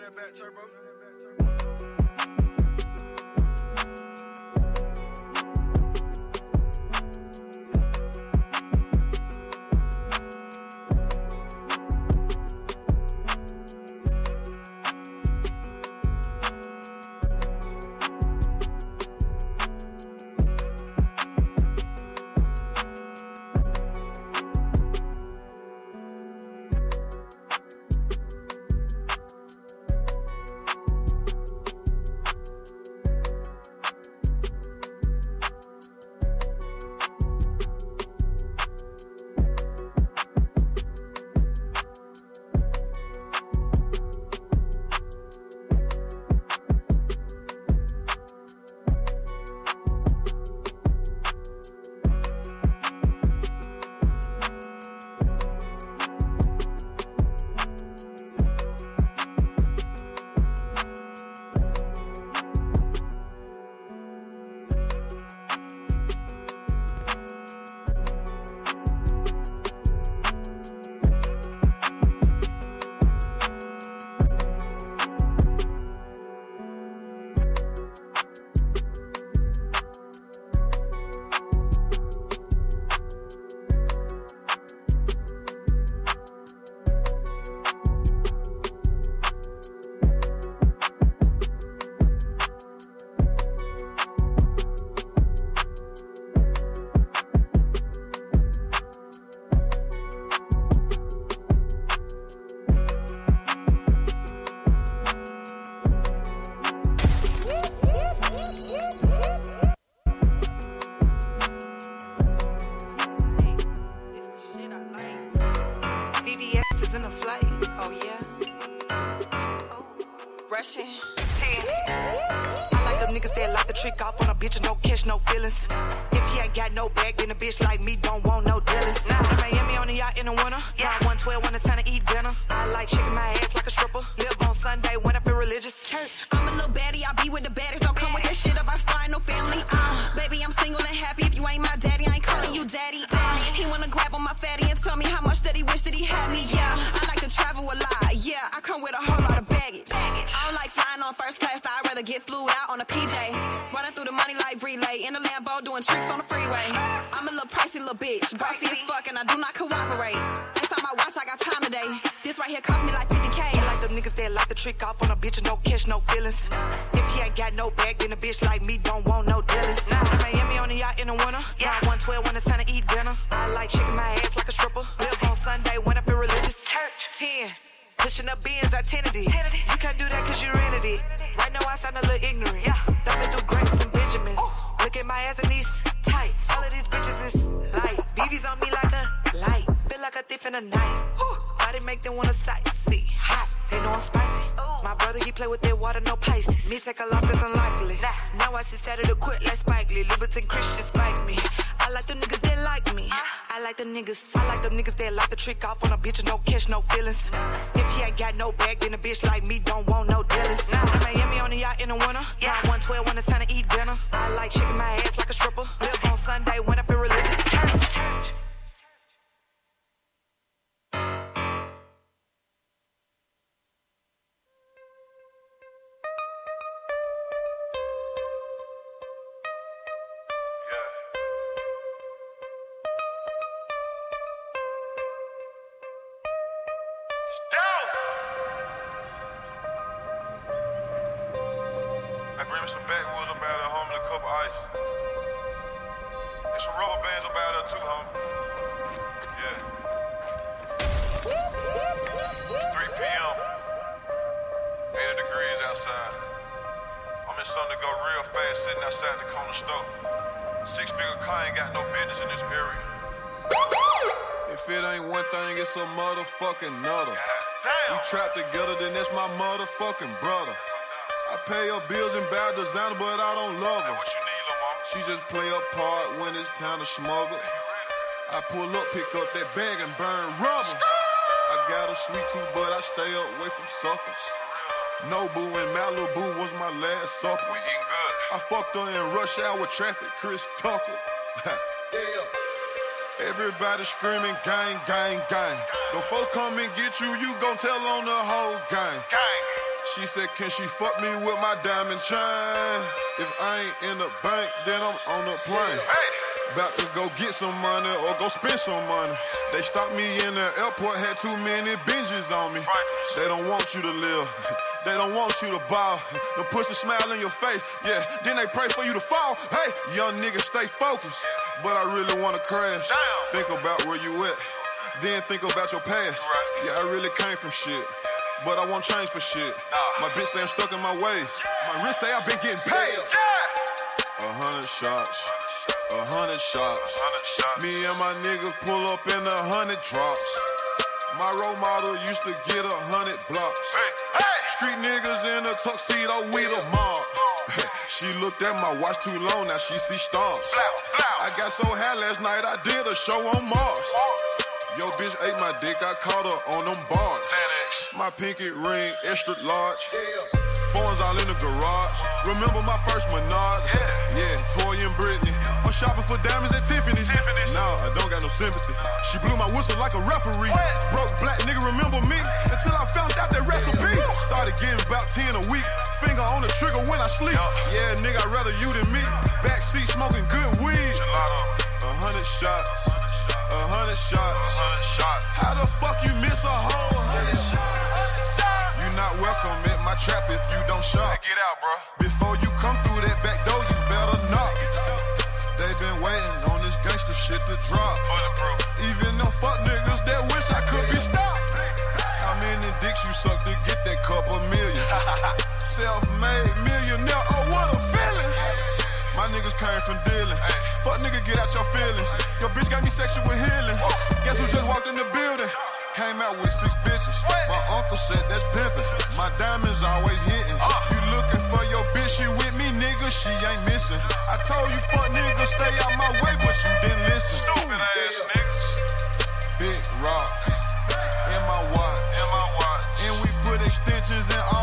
That back turbo. Pushing up beans, identity. You can't do that cause you rented it. Right now I sound a little ignorant. Yeah. Thumbing through grapes and Benjamins. Look at my ass and these tights. All of these bitches is light. BB's on me like a light. Feel like a thief in the night. Body make them wanna sight. See, hot. They know I'm spicy. My brother, he play with that water, no Pisces. Me take a loss, that's unlikely. Now I see Saturday quit like Spike Lee. Liberton Christian spike me. I like them niggas that like me. I like them niggas. I like them niggas that like the trick off on a bitch and no catch, no feelings. If he ain't got no bag, then a bitch like me don't want no dealings. I'm Miami on the yacht in the winter. Yeah. 112 when it's time to eat dinner. I like shaking my ass like a stripper. Live on Sunday when I feel religious. My motherfucking brother. I pay her bills and buy designer, but I don't love Hey, her. what you need, little mama? She just play a part when it's time to smuggle. I pull up, pick up that bag and burn rubber. I got a sweet tooth, but I stay away from suckers. Nobu and Malibu was my last supper. We eating good. I fucked her in rush hour traffic, Chris Tucker. Everybody screaming gang, gang, gang. No folks come and get you, you gon' tell on the whole gang. Gang. She said, Can she fuck me with my diamond chain? If I ain't in the bank, then I'm on the plane. About to go get some money or go spend some money. They stopped me in the airport, had too many binges on me. They don't want you to live. They don't want you to ball. Them push a smile in your face. Yeah, then they pray for you to fall. Hey, young nigga, stay focused. But I really wanna crash. Think about where you at. Then think about your past. Yeah, I really came from shit. But I won't change for shit. My bitch say I'm stuck in my ways. My wrist say I've been getting paid. A hundred shots. A hundred shots. Me and my niggas pull up in a hundred drops. My role model used to get a hundred blocks. Street niggas in a tuxedo with a mob. she looked at my watch too long, now she see stars. I got so high last night, I did a show on Mars. Yo, bitch ate my dick, I caught her on them bars. My pinky ring, extra large. Phones all in the garage. Remember my first Menard? Yeah, yeah, Toy and Britney. I'm shopping for diamonds at Tiffany's. Tiffany's. Nah, I don't got no sympathy. She blew my whistle like a referee. Broke black nigga, remember me? Until I found out that recipe. Started getting about 10 a week. Finger on the trigger when I sleep. Yeah, nigga, I'd rather you than me. Backseat smoking good weed. A hundred shots. A hundred shots. How the fuck you miss a whole hundred shots? You not welcome at my trap if you don't shop. Get out, bro. Before you come through that back door, you better knock. They been waiting on this gangster shit to drop. Even them fuck niggas that wish I could be stopped. How many dicks you suck to get that couple million? Self-made came from dealing. Fuck nigga, get out your feelings. Your bitch got me sexual healing. Guess who just walked in the building? Came out with six bitches. My uncle said that's pimping. My diamonds always hitting. You looking for your bitch, she with me, nigga, she ain't missing. I told you fuck niggas stay out my way, but you didn't listen. Stupid ass niggas. Big rocks in my watch. In my watch. And we put extensions in all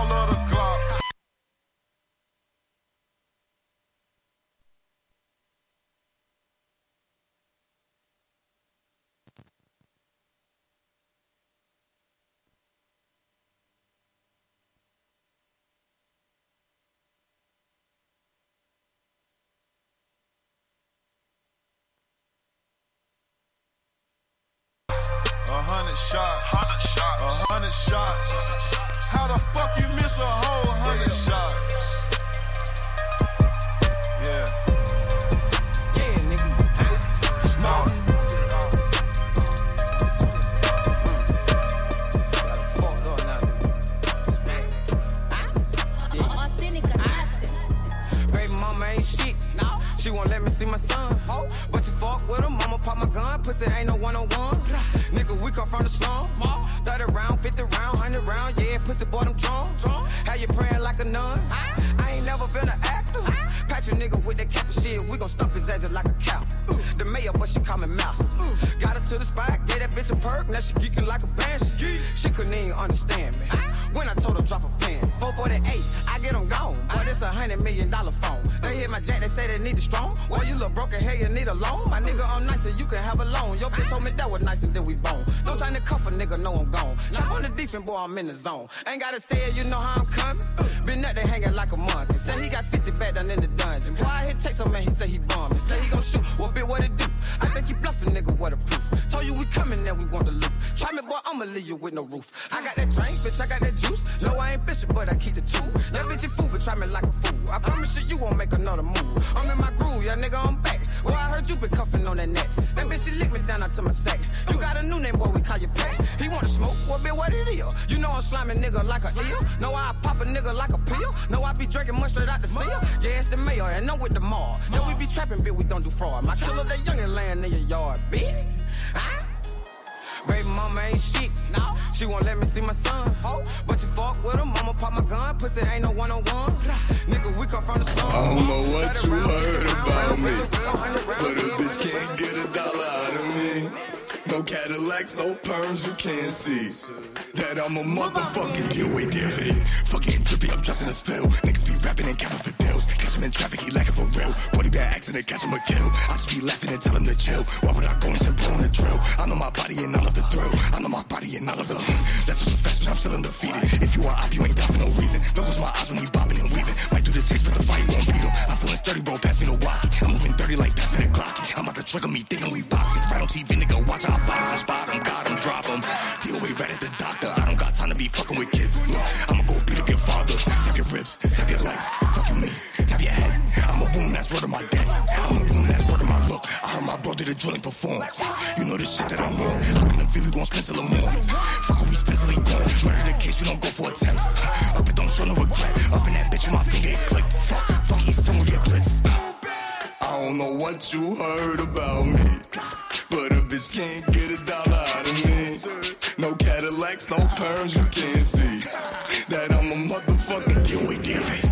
She won't let me see my son. But you fuck with him, mama pop my gun. Pussy ain't no one on one. Nigga, we come from the slum. 30 round, 50 round, 100 round. Yeah, pussy boy, them drunk. How you praying like a nun? I ain't never been an actor. Patch a nigga with that cap of shit. We gon' stump his ass like a cow. The mayor, but she call me mouse. Got her to the spot, gave that bitch a perk. Now she geeking like a banshee. She couldn't even understand me. When I told her drop a pen, 448, I get them gone. It's a hundred million dollar phone. They hit my jack, they say they need it strong. Well, you look broken, hell, you need a loan. My nigga, I'm nice and you can have a loan. Your bitch told me that was nice and then we bone. No time to cuff a nigga, know I'm gone. Chop on the defense, boy, I'm in the zone. Ain't gotta say it, you know how I'm coming. Been up there hanging like a monkey. Say he got 50 back down in the dungeon. Boy, I hit text him, man, he say he bombing. Say he gon' shoot. What bit, what it do? I think you bluffing, nigga, what a proof. Told you we coming, then we want the loot. Try me, boy, I'ma leave you with no roof. I got that drink, bitch, I got that juice. No, I ain't bishop, but I keep the two. That bitch you fool, but try me like a fool. I promise you, you won't make another move. I'm in my groove, yeah, nigga, I'm back. Well, I heard you been cuffing on that neck. That bitch, she lick me down onto my sack. You got a new name, boy, we call you Pack. He want to smoke, what bit, what it is? You know I'm slamming nigga like a eel. Know I pop a nigga like a pill. Know I be drinking mustard out the seal. Yeah, it's the mayor, and I'm with the mall. Know we be trapping, bitch, we don't do fraud. My killer, that youngin' laying in your yard, bitch. Huh? Baby mama ain't shit. No. She won't let me see my son. Oh. But you fuck with him, mama pop my gun. Pussy ain't no one on one. Nigga, we come from the slum. I don't know what Let you round, heard round, about round, me, round, round, round, but a bitch round, can't get a dollar out of me. No Cadillacs, no perms, you can't see. That I'm a motherfucking deal with David. Fucking drippy, I'm dressed in a spill. Niggas be rapping and capping for deals. Catch him in traffic, he lacking for real. Body bad accident, catch him a kill. I just be laughing and tell him to chill. Why would I go and sit on the drill? I know my body and I love the thrill. I know my body and I love the. That's what's the fast and I'm still undefeated. If you are up, you ain't down for no reason. Don't lose my eyes when you bobbing and weaving. Do the taste, but the fight won't beat him. I'm feeling sturdy, bro, pass me the walkie. I'm moving dirty like pass me Glocky. I'm about to trigger me, thinking we boxing. Right on TV, nigga, watch how I box him. Spot him, got him, drop him. DOA right at the doctor. I don't got time to be fucking with kids. Look, I'ma go beat up your father. Tap your ribs, tap your legs. Bro drilling perform. You know the shit that I'm on. Hop in the V, we gon' spend till the morning. Fuck we spend till he gone. Murder the case, we don't go for attempts. Up it, don't show no regret. Up in that bitch, with my finger it click. Fuck, fuck, he's still get blitz. I don't know what you heard about me, but a bitch can't get a dollar out of me. No Cadillacs, no perms, you can't see that I'm a motherfucking Huey DV.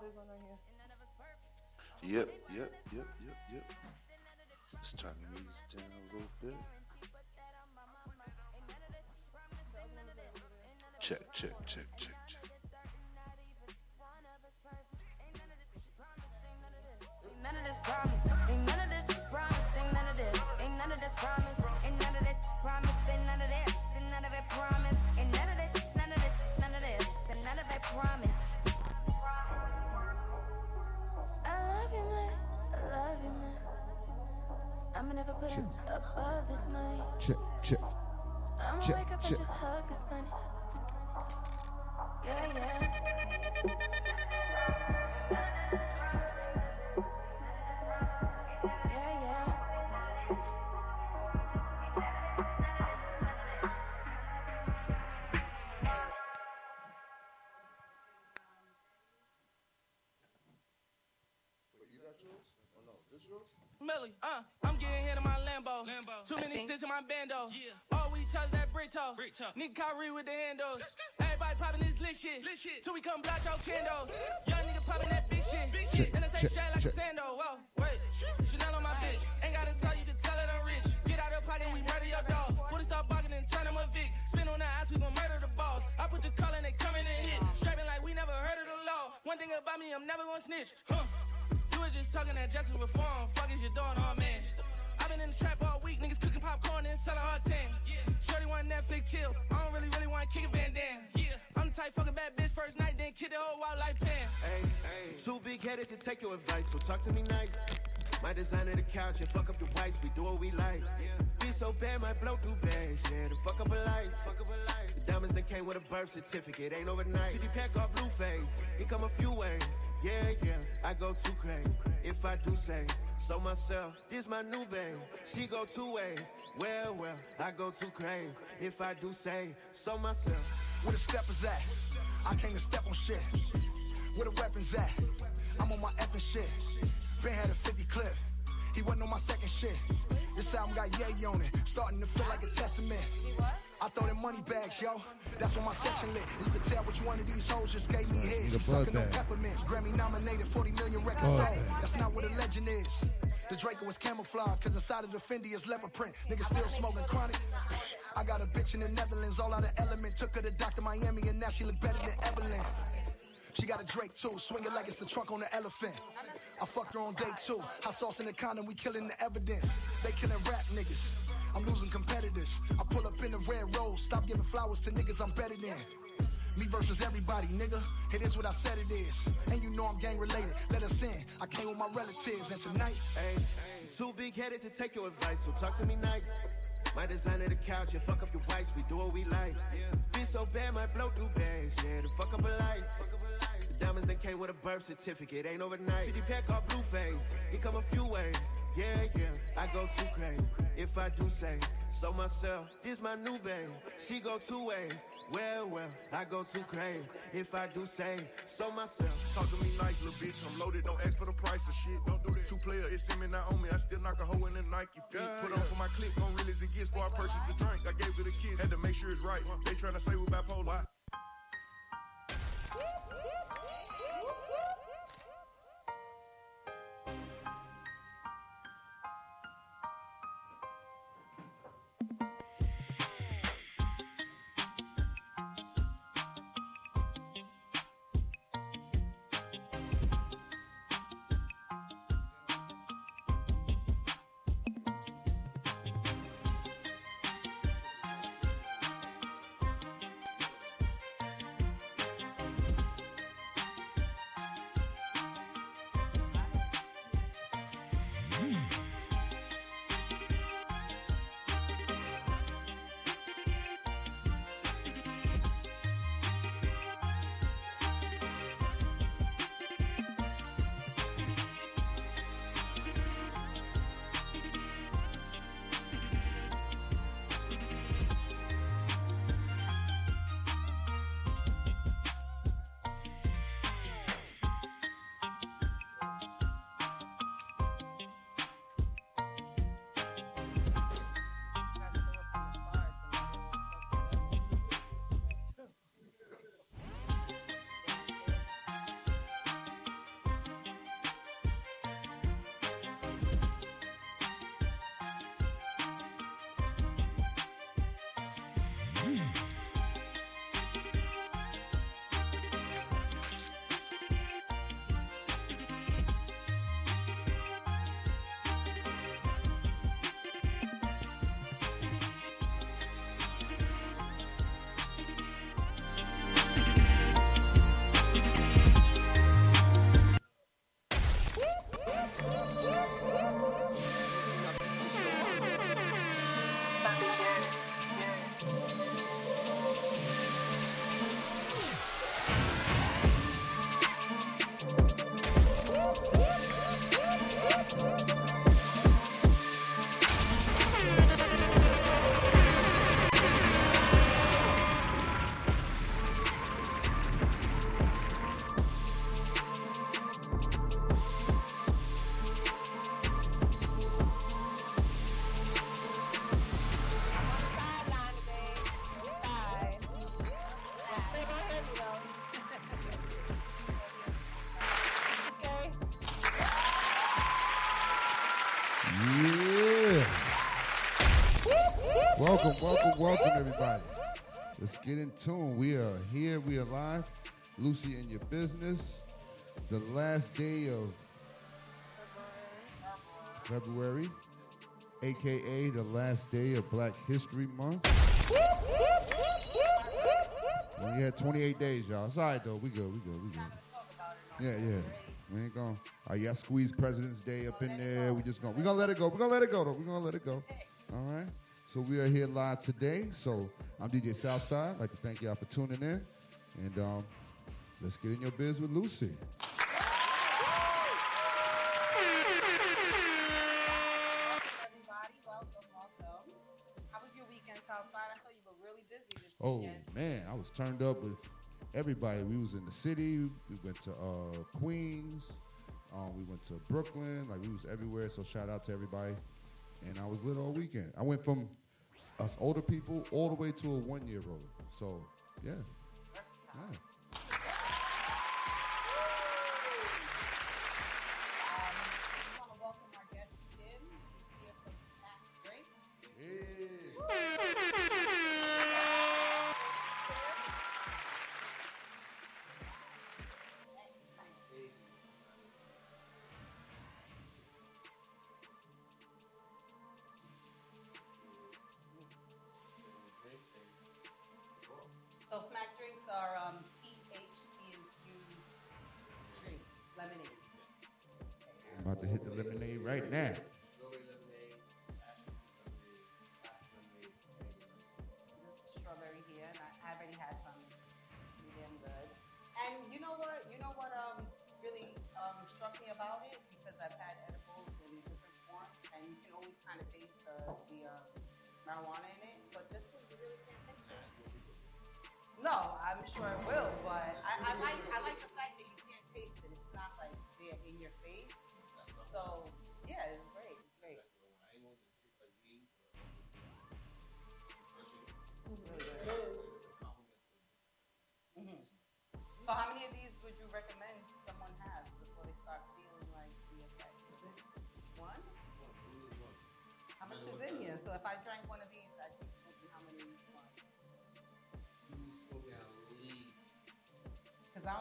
One right here. Yep, yep, yep, yep, yep. Let's turn these down a little bit. Check, check, check, check, never put it above this money. Check, check. I'ma Check, wake up check. and just hug this money. Yeah, yeah. Yeah, yeah. Millie, uh, I'm getting hit in my Lambo. Too many sticks in my bando. All we touch that brick toe. Nigga Kyrie with the handles. Everybody popping this lit shit. Till we come block your candles. Young nigga popping that big shit. and it's shine like a sando. Whoa, wait. Chanel on my bitch. Ain't gotta tell you to tell it I'm rich. Get out of pocket, we murder your dog. Fully stop barking and turn him a Vic. Spin on the ass, we gon' murder the boss. I put the call and they coming and hit. Strapping like we never heard of the law. One thing about me, I'm never gonna snitch. Huh. You was just talking that justice reform. Fuck is you doing, oh man? Been in the trap all week, niggas cooking popcorn and selling hard tan. Shorty want Netflix chill. I don't really, really want kick a Van Damme. I'm the type fucking bad bitch first night, then kick the whole pan. Hey, hey. Too big headed to take your advice, so talk to me nice. My designer the couch and fuck up your whites, we do what we like. Be so bad, might blow through bags, yeah, to fuck up a life. Fuck up a life. The diamonds that came with a birth certificate, ain't overnight. 50 pack off blue face, it come a few ways. Yeah, yeah, I go too crazy. If I do say so myself, this my new babe. She go two ways. Well, well, I go too crazy. If I do say so myself. Where the steppers at? I came to step on shit. Where the weapons at? I'm on my effing shit. Ben had a 50 clip. He wasn't on my second shit. This album got yay on it, starting to feel like a testament. I throw them money bags, yo. That's on my section lit. You can tell which one of these hoes just gave me head. She sucking on peppermints. Grammy nominated, 40 million records sold. That's not what a legend is. The Draco was camouflage, cause inside of the Fendi is leopard print. Niggas still smoking chronic. I got a bitch in the Netherlands, all out of element. Took her to Dr. Miami, and now she look better than Evelyn. She got a Drake too, swinging like it's the trunk on the elephant. I fucked her on day two. Hot sauce in the condom, we killing the evidence. They killing rap niggas. I'm losing competitors. I pull up in the red rose, stop giving flowers to niggas I'm better than. Me versus everybody, nigga. It is what I said it is. And you know I'm gang related. Let us in. I came with my relatives, and tonight, Hey, too big headed to take your advice, so talk to me nice. My designer the couch and fuck up your whites, we do what we like. Be so bad, might blow through bags, yeah, to fuck up a life. The diamonds that came with a birth certificate, ain't overnight. 50 pack off blue face, it come a few ways. Yeah, yeah, I go too crazy. If I do say so myself, this my new babe. She go two ways. Well, well, I go too crazy. If I do say so myself. Talk to me nice, little bitch. I'm loaded, don't ask for the price of shit. Don't do that. Two player, it's him and not on me. I still knock a hoe in the Nike fit. Put on for my clip, gon' real as it gets before I purchase the drink. I gave it a kiss, had to make sure it's right. They tryna say we bipolar. Yeah. Welcome, everybody. Let's get in tune. We are here. We are live. Lucy in your business. The last day of February, aka the last day of Black History Month. We had 28 days, y'all. It's all right, though. We good, we good, we good. Yeah, yeah. We ain't gonna. All right, y'all squeeze President's Day up in there. We just gonna we gonna let it go. We gonna let it go though. We gonna let it go. All right. So we are here live today. So I'm DJ Southside. I'd like to thank y'all for tuning in, and um, let's get in your biz with Lucy. Everybody, welcome, welcome. How was your weekend, Southside? I saw you were really busy this Oh weekend. man, I was turned up with everybody. We was in the city. We went to uh, Queens. Um, we went to Brooklyn. Like we was everywhere. So shout out to everybody. And I was lit all weekend. I went from us older people all the way to a one year old. So yeah. yeah.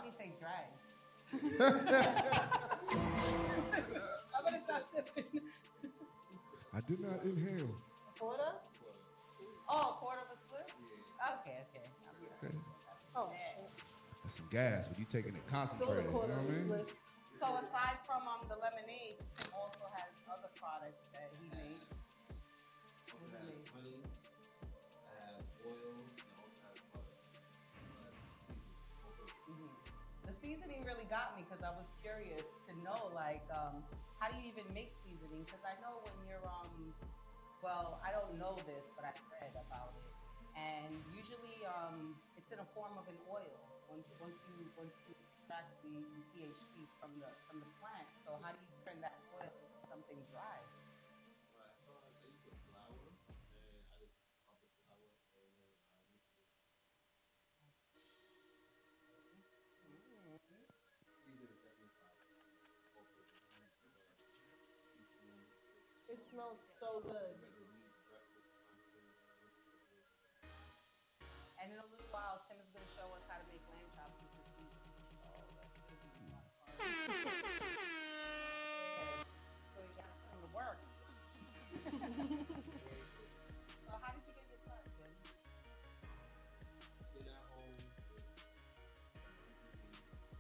Only drag. I'm gonna start sipping. I did not inhale. A quarter? Oh, a quarter of a slip? Okay, okay. Okay. Oh, That's some gas, but you taking it concentrated. You know what I mean? Seasoning really got me because I was curious to know, like, um, how do you even make seasoning? Because I know when you're, um, well, I don't know this, but I read about it, and usually, um, it's in a form of an oil. Once, once you, once you extract the THC from the from the plant, so how do you smells so good. And in a little while, Tim is going to show us how to make lamb chops with oh, the seasoning. So that's going to be a lot of fun. So we got to come to work. so how did you get your start, Tim?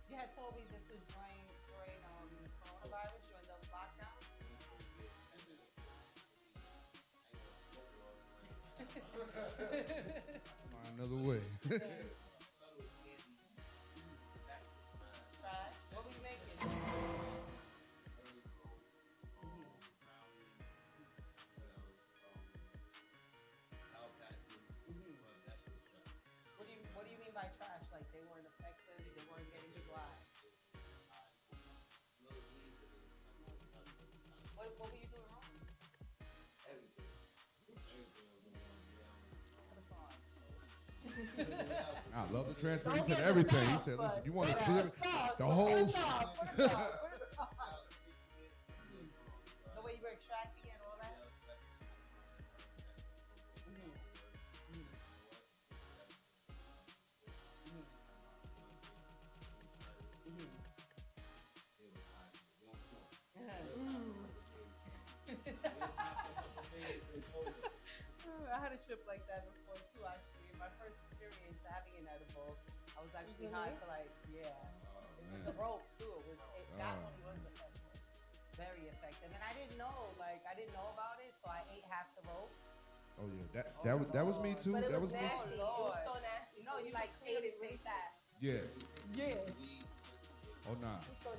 You had told me this was during Find another way. I love the. He said everything. He said, listen, you want to clear the whole. the way you were extracting it and all that. Mhm. Mhm. Mhm. Mhm. I had a trip like that before having an edible, I was actually high for like yeah, it was man. the rope. too. It was it, that Ah. one was effective, very effective. And I didn't know, like I didn't know about it, so I ate half the rope. Oh yeah, that that was that was me too. But it that was was me. nasty. It was so nasty. You know, you you like could ate it really taste fast. Yeah. Yeah. Oh nah. It's so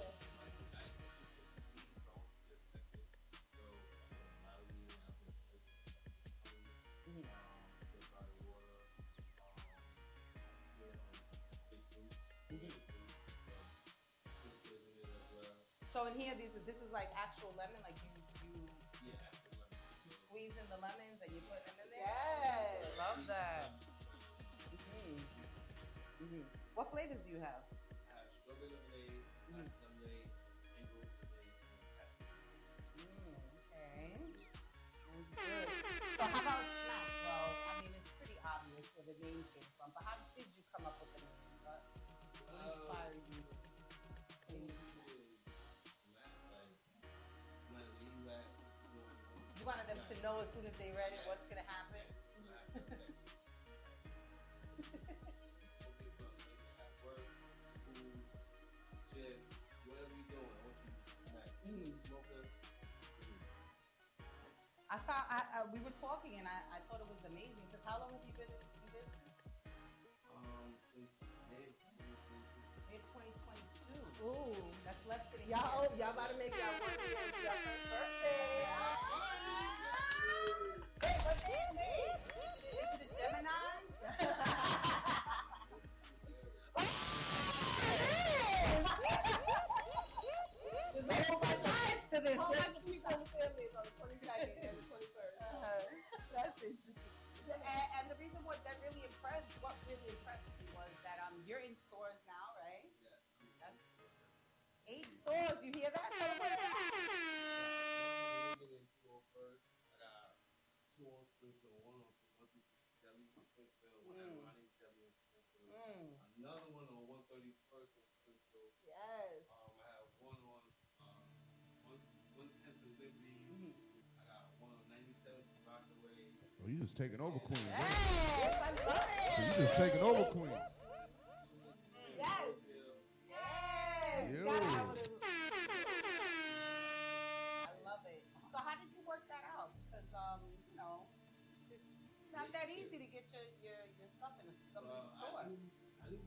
So in here, these this is like actual lemon, like you you, you squeeze in the lemons and you put them in there. Yes. love that. hmm hmm What flavors do you have? Know as soon as they read it what's gonna happen. Mm. I thought I, I, we were talking and I, I thought it was amazing. Because how long have you been in, in business? May of 2022. Ooh. That's less than a Y'all, year. y'all about to make y'all to of, this. whole bunch of people in the family is on the 22nd and the 21st. That's interesting. And, and the reason what that really impressed, what really impressed me was that um you're in stores now, right? That's eight stores. You hear that. Taking over Queens. huh? Yes, I love So you just taking over Queens. Yes. Yes. Yo. Gotta have one of those. I love it. So how did you work that out? Because um, you know, it's not that easy to get your your, your stuff in a, some Well, store. I, knew, I knew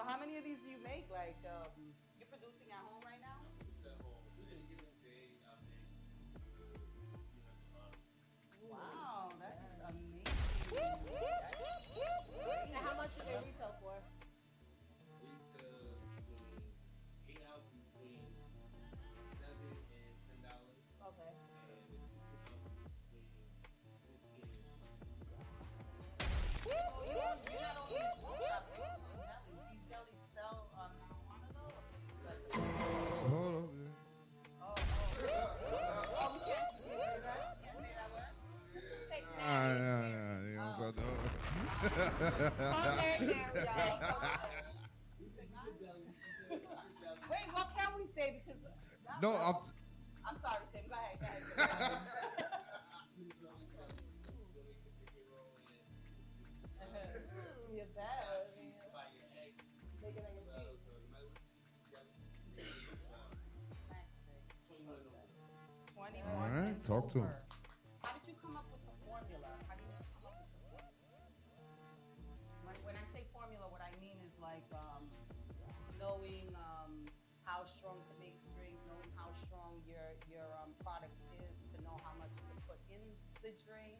So how many of these do you make? Like um, Wait, what can we say? Because No, I'm. I'm sorry, Sam. Go ahead. Go ahead. You're bad. Making like a cheat. Twenty-one. All right, talk to him. The drink.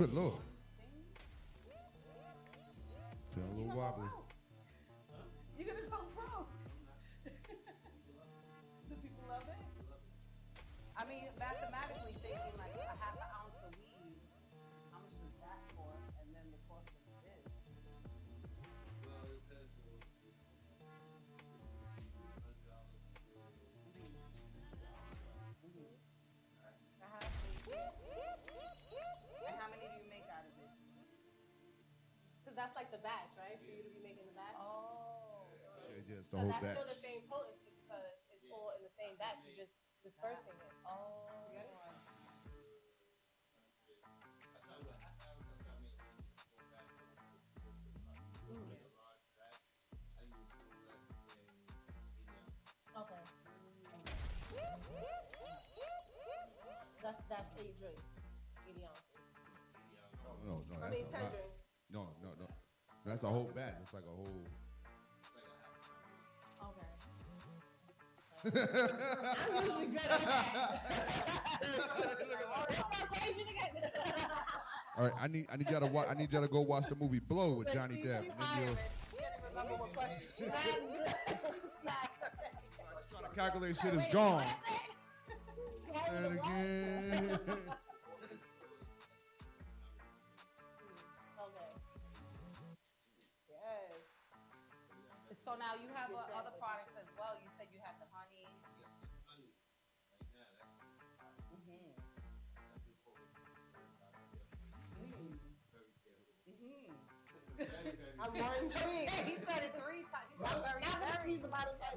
Good lord. Like the batch, right? For you to be making the batch. Oh. Yeah, yeah, it's the So whole that's batch. still the same potency because it's all in the same batch. You're just dispersing it. Oh. Okay. That's that's eight drinks, eighty ounces. Oh, no, no, I that's mean, a ten drinks. That's a whole bat. It's like a whole. Okay. I'm usually good at that. All right, I need I need y'all to wa- I need y'all to go watch the movie Blow with Johnny she- Depp. she's hiring. you'll She didn't remember what question she had. trying to calculate shit is gone. And again. Intrigued. he said it three times. He's I'm very, very very about it.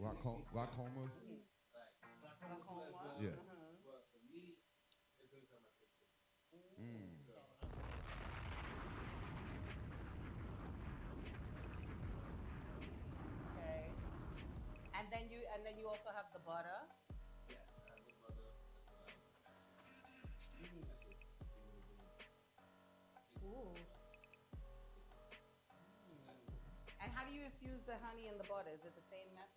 Glaucoma, glaucoma. Yeah. But for me, it brings out my picture. Mm. Okay. And then you and then you also have the butter. yes, I have the butter. Ooh. And how do you infuse the honey and the butter? Is it the same method?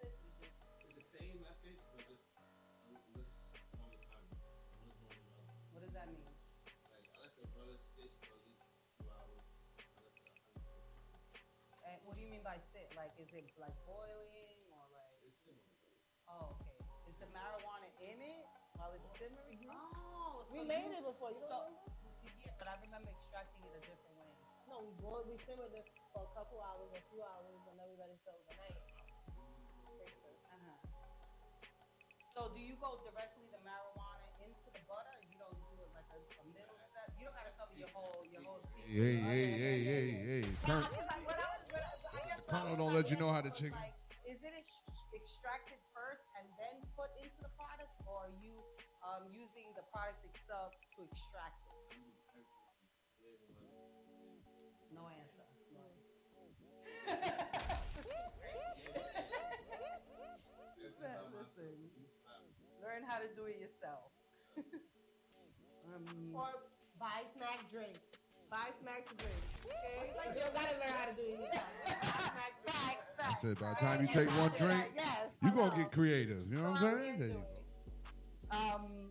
By sit? Like, is it like boiling or like? It's simmering. Oh, okay. Is the marijuana in it while it's simmering? Oh, We made you- it before. You so, don't remember? yeah, but I remember extracting it a different way. No, we boiled, we simmered it for a couple hours, a few hours, and then we let it sit overnight. Uh-huh. So do you go directly the marijuana into the butter? You don't do it like a, a middle step. You don't gotta tell me your whole your whole secret. Hey, hey, hey, hey, hey. Nah, I guess what I Colonel was don't let you know how to chicken- Like, is it ex- extracted first and then put into the product, or are you um, using the product itself to extract it? No answer. listen, listen. Learn how to do it yourself. um, Or buy snack drinks. Buy snack drinks. Okay? you gotta learn how to do it anytime. Buy snack. I said by the time you take one drink, Yes, you gonna get creative. You know what I'm saying? There you go. Um,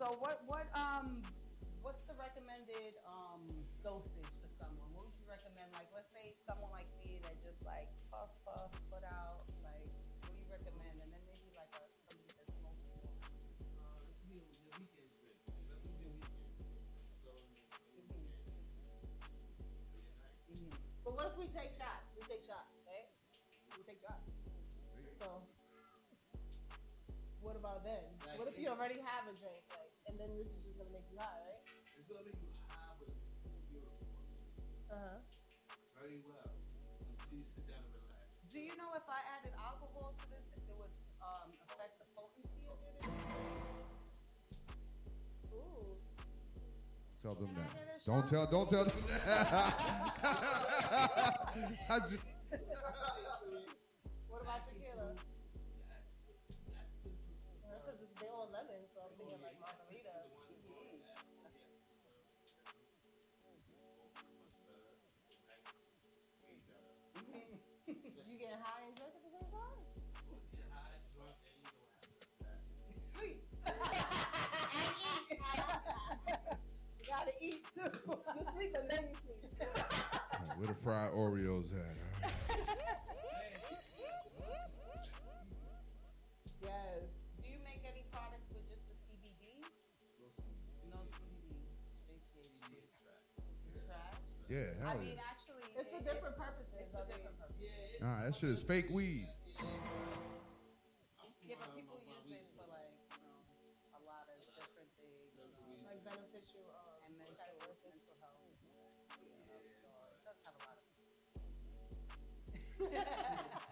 so what what um what's the recommended um dosage for someone? What would you recommend? Like let's say someone like already have a drink? Like, and then this is just gonna make you high, right? It's gonna make you high, but it's still beautiful. Uh huh. Very well. Until you sit down and relax. Do you know if I added alcohol to this, if it would um, affect the potency of it? Ooh. Tell them that. Don't tell. Don't tell them that. I just, You sleep and then you sleep. where the fried Oreos at? Yes. Do you make any products with just the CBD? No CBD. Straight CBD. It's trash. Yeah, I hell mean, actually, It's for different purposes. It's for different purposes. Nah, that shit is fake weed.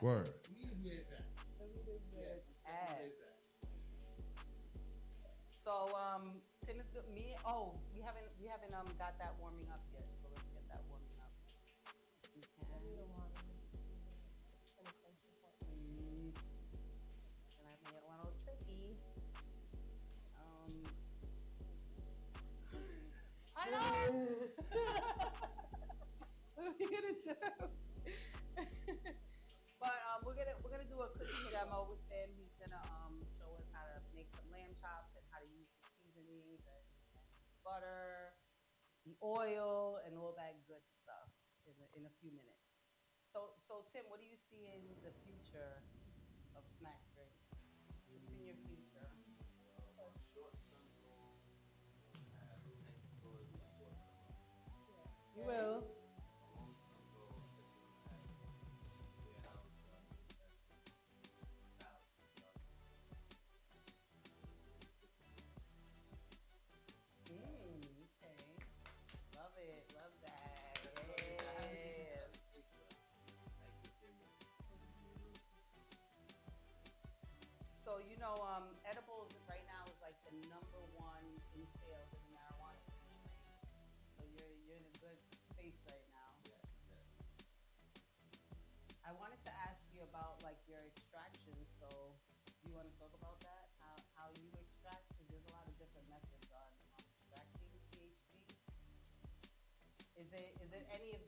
Word. So um, Tim is good. Me. Oh, we haven't we haven't um got that warming up yet. So let's get that warming up. We can. And I made one a little tricky. Um. I know. what are we gonna do? but um, we're gonna we're gonna do a cooking demo with Tim. He's gonna um show us how to make some lamb chops and how to use the seasonings and, and butter, the oil, and all that good stuff in a, in a few minutes. So so Tim, what do you see in the future of Smack Drink? What's in your future? You will. You know, um, edibles right now is like the number one in sales in the marijuana industry. So you're you're in a good space right now. I wanted to ask you about like your extraction. So do you want to talk about that? How how you extract? Because there's a lot of different methods on, on extracting THC. Is it is it any of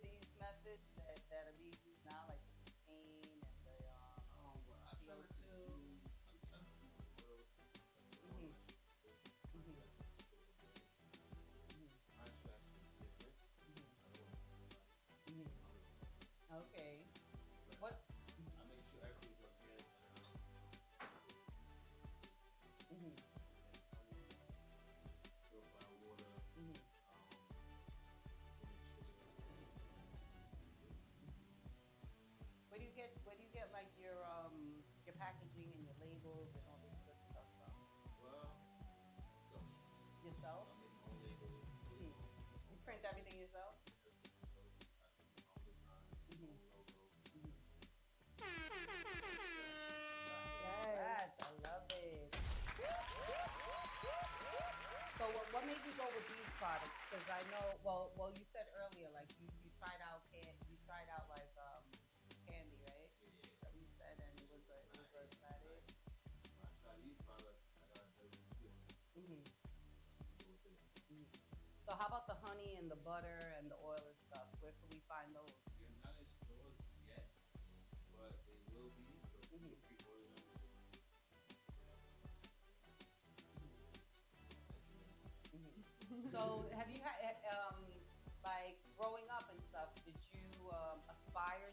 get like your um your packaging how about the honey and the butter and the oil and stuff? Where can we find those? They're not in stores yet, but they will be. So Mhm. to order. So have you had um like growing up and stuff? Did you um, aspire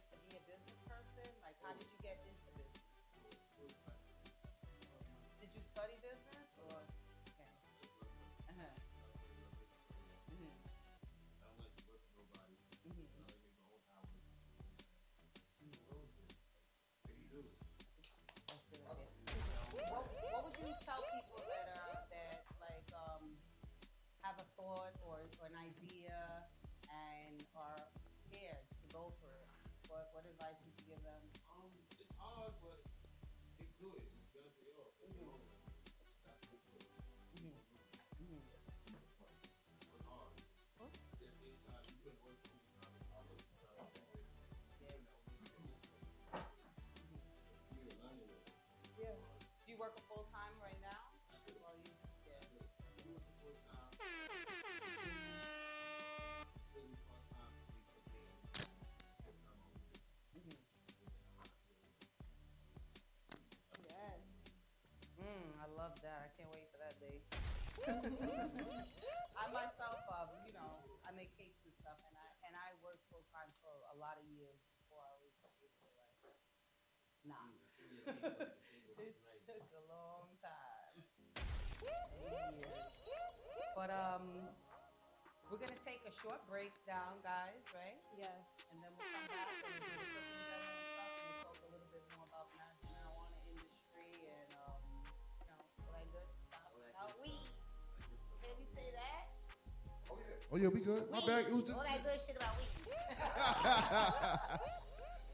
an idea and are scared to go for it, what what advice would you give them? Um, it's hard, but stick to it. It's gonna pay off. It's Mhm. long. Gotta stick to it. Mhm. Mhm. Hard. Just take time. You put work in time. I work in time. You're learning it. Yeah. Do you work a full time right love that. I can't wait for that day. I myself, um, you know, I make cakes and stuff, and I and I worked full time for a lot of years before I was able to like not. it took a long time. Eight. But um, we're gonna take a short break down, guys, right? Yes. And then we'll come back Oh yeah, we good. My bad. It was just. All that good shit about weed.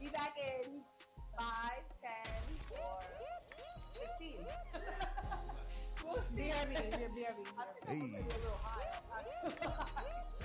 Be back in five, ten, or fifteen. BRB, yeah, BRB. Hey. a little high.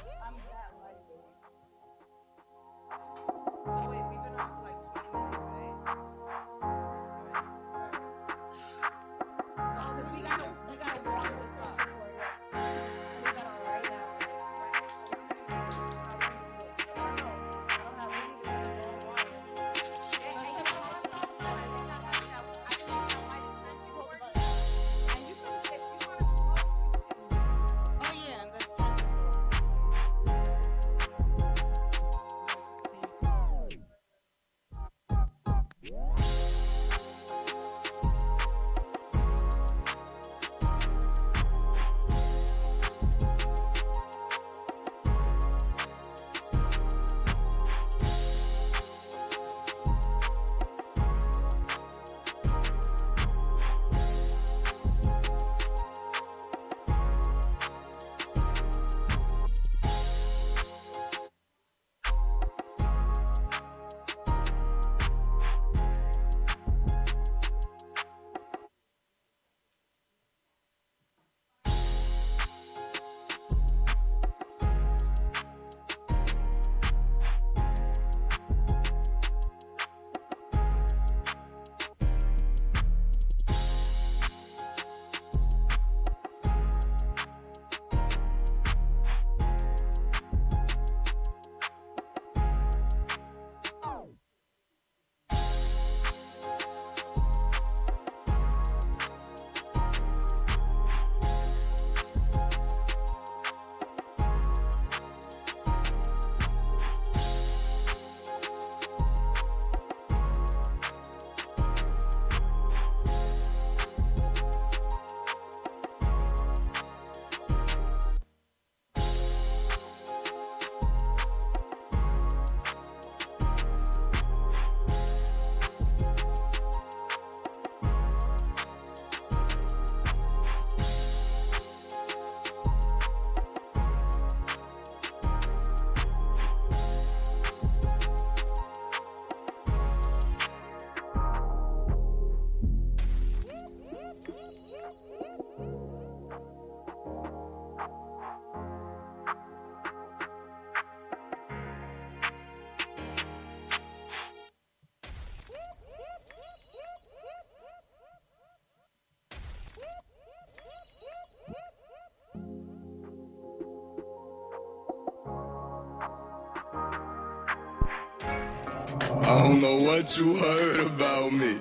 Don't know what you heard about me,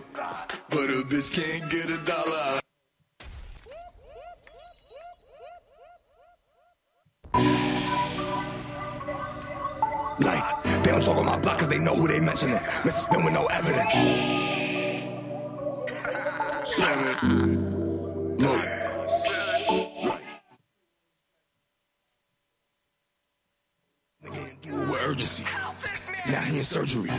but a bitch can't get a dollar. Like, they don't talk on my block cause they know who they mentioning. Mr. Spin with no evidence. Seven. Look. Urgency. Now he in surgery.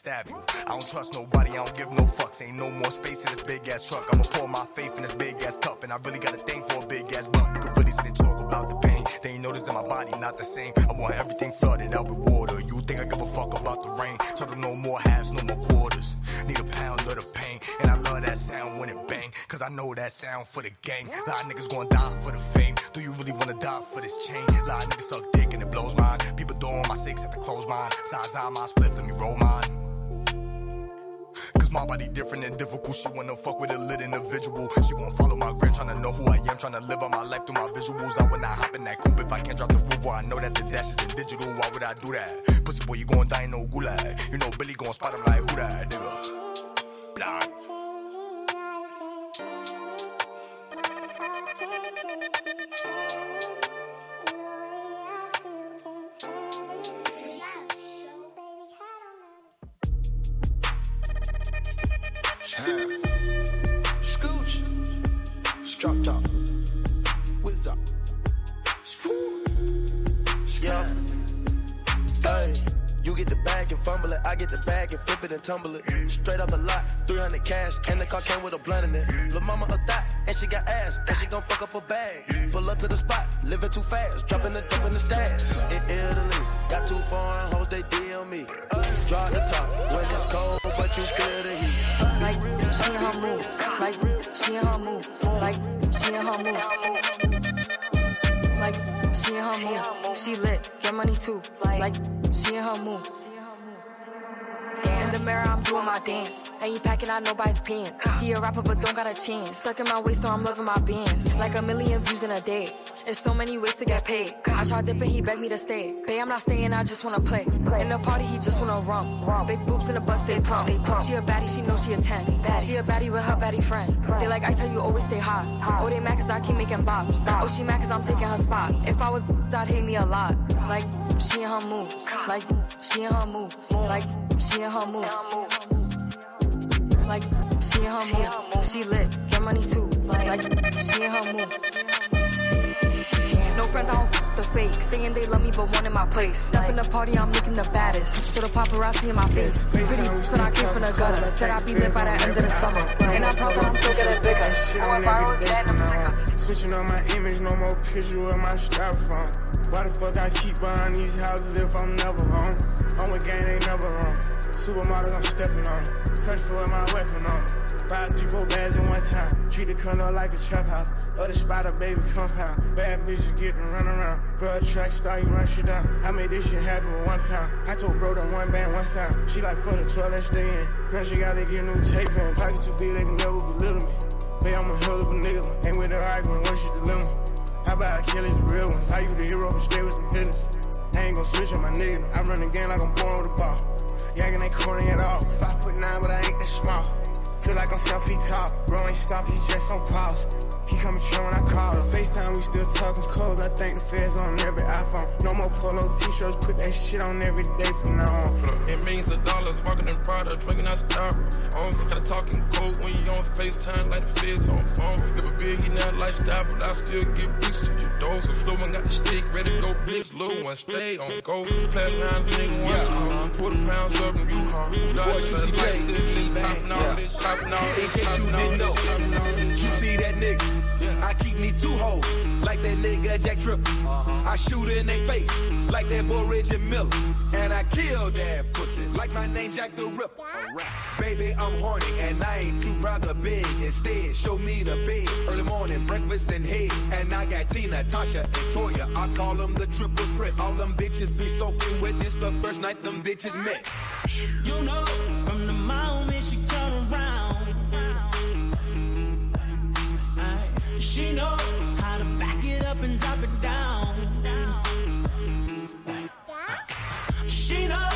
stab you. I don't trust nobody, I don't give no fucks. Ain't no more space in this big ass truck. I'ma pour my faith in this big ass cup, and I really got a thing for a big ass buck. You can really sit and talk about the pain. They ain't noticed that my body not the same. I want everything flooded out with water. You think I give a fuck about the rain? Total no more halves, no more quarters. Need a pound of the pain, and I love that sound when it bang. Cause I know that sound for the gang. Lot of niggas mirror, I'm doing my dance. Ain't packing out nobody's pants. He a rapper, but don't got a chance. Sucking my waist, so I'm loving my bands. Like a million views in a day. There's so many ways to get paid. I tried dipping, he begged me to stay. but I'm not staying, I just wanna play. In the party, he just wanna rum. Big boobs in the bus, they plump. She a baddie, she knows she a 10. She a baddie with her baddie friend. They like, I tell you, always stay hot. Oh, they mad cause I keep making bops. Oh, she mad cause I'm taking her spot. If I was, I'd hate me a lot. Like, she in her mood. Like, she in her mood. Like, she in her mood. Like she in her mood. She lit, get money too. Like she in her mood. No friends, I don't f- the fake. Saying they love me, but one in my place. Step in the party, I'm looking the baddest. So the paparazzi in my face. Pretty, but I came from the gutter. Said I'd be lit by the end of the summer. And I thought that I'm still getting bigger. I went viral, then I'm sicker. Switching up my image, no more picture with my strap on. Why the fuck I keep behind these houses if I'm never home? With gang, ain't never wrong. Supermodels, I'm stepping on. Search for my weapon on. Five, three, four bags in one time. Treat the condo like a trap house. Other spot a baby compound. Bad bitches get to run around. Bro, track star, you run shit down. I made this shit happen with one pound. I told bro to one band, one sound. She like for the club, let's stay in. Now she gotta get new tape in. Pockets too big, they can never belittle me. Babe, I'm a hell of a nigga. Ain't with her arguing, what's your dilemma? How about his real one? How you the hero but stay with some feelings? I ain't gon' switch on my nigga. I run the game like I'm born with a ball. Yanking ain't corny at all. Five foot nine, but I ain't that small. Feel like I'm seven feet tall. Bro ain't stop, he just on pause. He coming true when I call him. FaceTime, we still talking codes. I think the feds on every iPhone. No more polo t-shirts, put that shit on every day from now on. It means of dollars, walking in Prada, drinking out styrofoam. Gotta talking code when you on FaceTime like the feds on phone. Live a big in that lifestyle, but I still get bricks to your door. So slow one got the stick, ready to go blitz. Little one stay on go. Class nine, thing one. Yeah. Put the pounds up and you hard. Boy, Juicy J. Popping all this, popping all In case you didn't know, you see that nigga. I keep me two hoes, like that nigga Jack Tripper. I shoot in they face, like that boy Reggie Miller. And I kill that pussy, like my name Jack the Ripper. Baby, I'm horny, and I ain't too proud to beg. Instead, show me the bed. Early morning, breakfast and head. And I got Tina, Tasha, and Toya. I call them the triple threat. All them bitches be soaking wet. This the first night them bitches met. You know, from the moment she she know how to back it up and drop it down. She know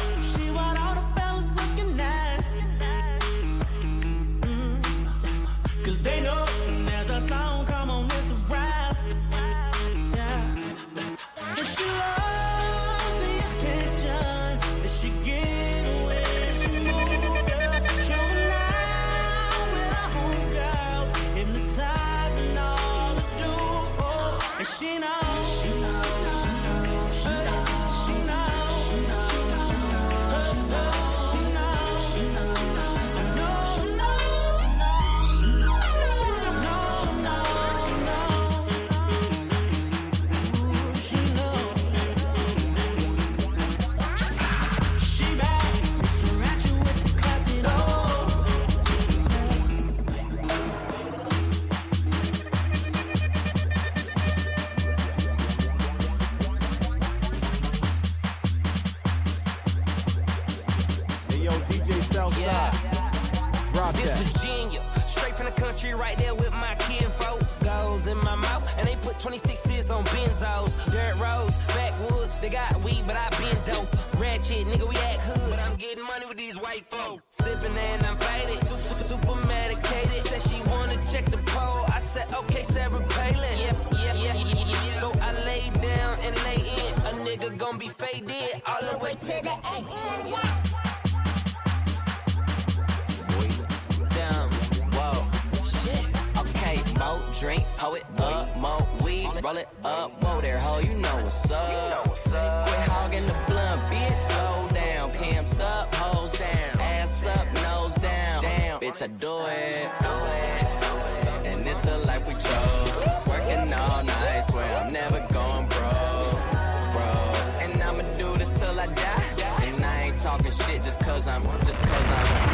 country, right there with my kinfolk. Goes in my mouth, and they put 26s on benzos. Dirt roads, backwoods, they got weed, but I been dope. Ratchet, nigga, we act hood, but I'm getting money with these white folk. Sipping and I'm faded, super, super, super medicated. Said she wanna check the pole, I said, okay, Sarah Palin. Yep, yep, yep, yep, yep. So I lay down and lay in. A nigga gon' be faded all the way to the AM, yeah. More drink, pour it up, more weed, roll it up, whoa there, ho, you know what's up. Quit hogging the blunt, bitch, slow down. Pimps up, hoes down, ass up, nose down. Damn, bitch, I do it. And it's the life we chose. Working all night, swear I'm never going broke, bro. And I'ma do this till I die. And I ain't talking shit just cause I'm, just cause I'm,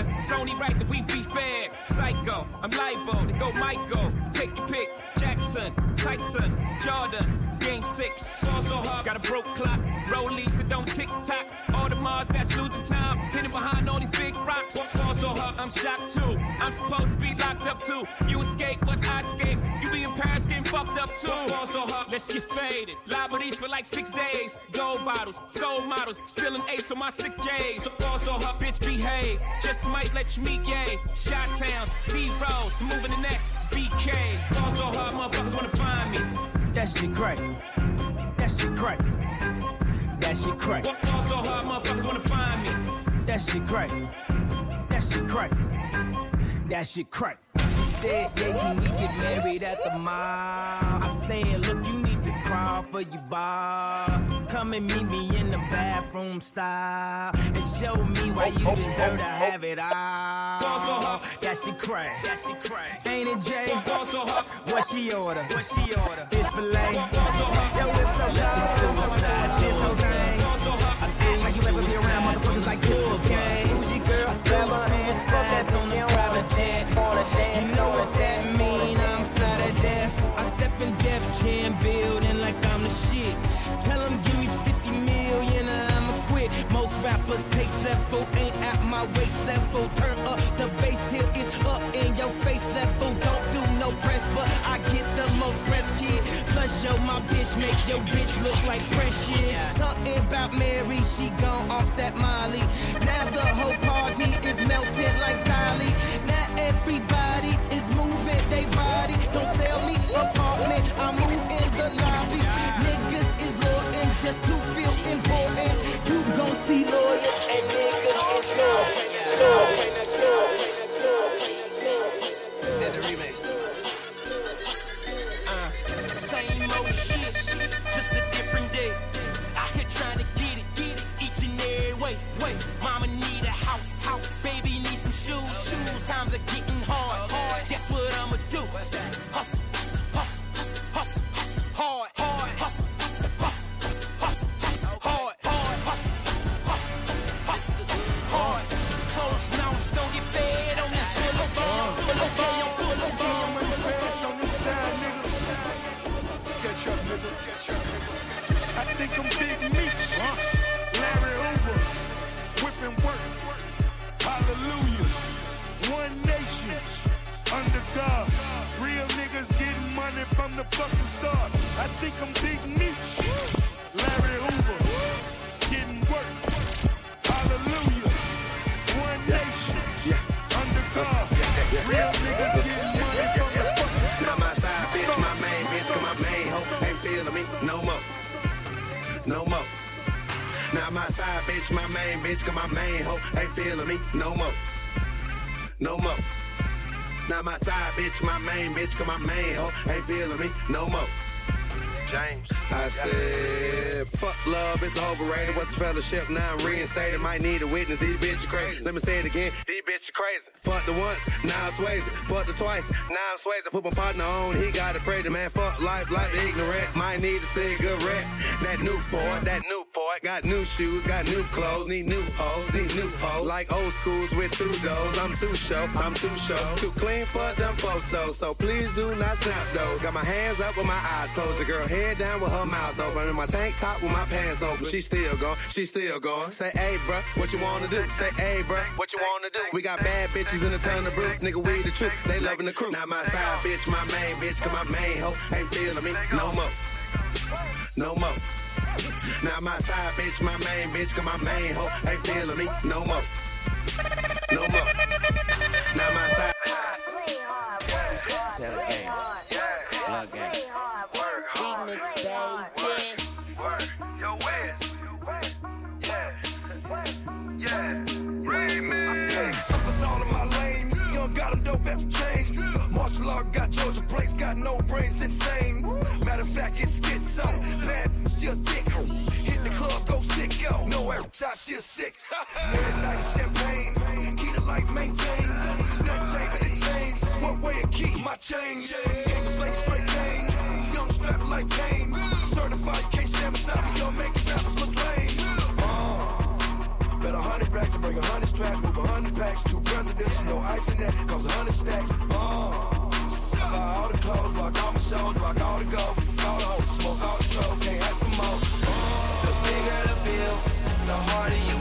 It's only right that we be fair. Psycho, I'm libo to go Michael. Take your pick. Jackson, Tyson, Jordan. Game six, so hard, got a broke clock. Rollies that don't tick tock. Audemars that's losing time, hidden behind all these big rocks. Fall so hard, I'm shocked too. I'm supposed to be locked up too. You escape, but I escape. You be in Paris getting fucked up too. Fall so hard, let's get faded. Liberties for like six days. Gold bottles, soul models, spilling ace on my sick days. So fall so hard, bitch, behave. Just might let you meet gay. Shot towns, B rolls, moving the next BK. Fall so hard, motherfuckers wanna find me. That shit crack. That shit crack. That shit crack. Fall so hard, motherfuckers wanna find me. That shit crack. That shit crack. That shit crack. She said, yeah, you need get married at the mall. I said, look, you crawl for your bar. Come and meet me in the bathroom style. And show me why you deserve to have it all. That shit crack. That shit crack. Ain't it, Jay? What she order? What she order? Fish fillet. Yo, lips so cold. Suicide. This whole thing. How you ever be around motherfuckers like this, okay? Girl, grab her hand, fuck that's on the private jet. You make your bitch look like precious. Something about Mary, she gone off that Molly. Now the whole party is melted like Dalí. Think I'm Big Meech. Larry Hoover. Getting work. Hallelujah. One nation. Under God. Real niggas getting money from the fucking. Now my side bitch, my main bitch, cause my main hoe ain't feeling me no more. No more. Now my side bitch, my main bitch, cause my main hoe ain't feeling me no more. No more. Now my side bitch, my main bitch, cause my main hoe ain't feeling me no more. James. I said, fuck love, it's overrated. What's the fellowship? Now I'm reinstated. Might need a witness. These bitches crazy. Let me say it again. These bitches crazy. Fuck the once, now I'm Swayze. Fuck the twice, now I'm Swayze. Put my partner on, he got it crazy. Man, fuck life, life ignorant. Might need a cigarette. That new port, that Newport. Got new shoes, got new clothes. Need new hoes, need new hoes. Like old schools with two doors. I'm too show, I'm too show. Too clean for them photos. So please do not snap those. Got my hands up with my eyes closed. The girl head down with her mouth open. In my tank top with my pants open. She still going, she still going. Say, hey, bruh, what you wanna do? Say, hey, bruh, what you wanna do? We got bad bitches in the ton of brew. Nigga, we the truth. They loving the crew. Now my side bitch, my main bitch, cause my main hoe ain't feeling me no more. No more. Now my side bitch, my main bitch, cause my main hoe ain't feeling me no more. No more. Now my side. Tell the game. Blood game. Remix, baby. Yo, West. Yeah. Yeah. Remix. Suckers all in my lane. Young got them dope as change. Martial art got Georgia place, got no brains, insane. Matter of fact, it's schizo. Bad, she a thick. Hit the club, go sicko. No air shot, she a sick. Midnight champagne. Key to life maintains. Nothing changing the change. What way it keep my change? King of slate straight cane. Young strap like Kane. Certified can't stand beside me. Don't make rappers look lame. Uh, Bet a hundred racks to bring a hundred straps, move a hundred packs, two presidents, no ice in that, cause a hundred stacks. Uh, buy all the clothes, rock all my shows, rock all the gold, all the hoes, smoke all the trouble, can't ask for more. The bigger the bill, the harder you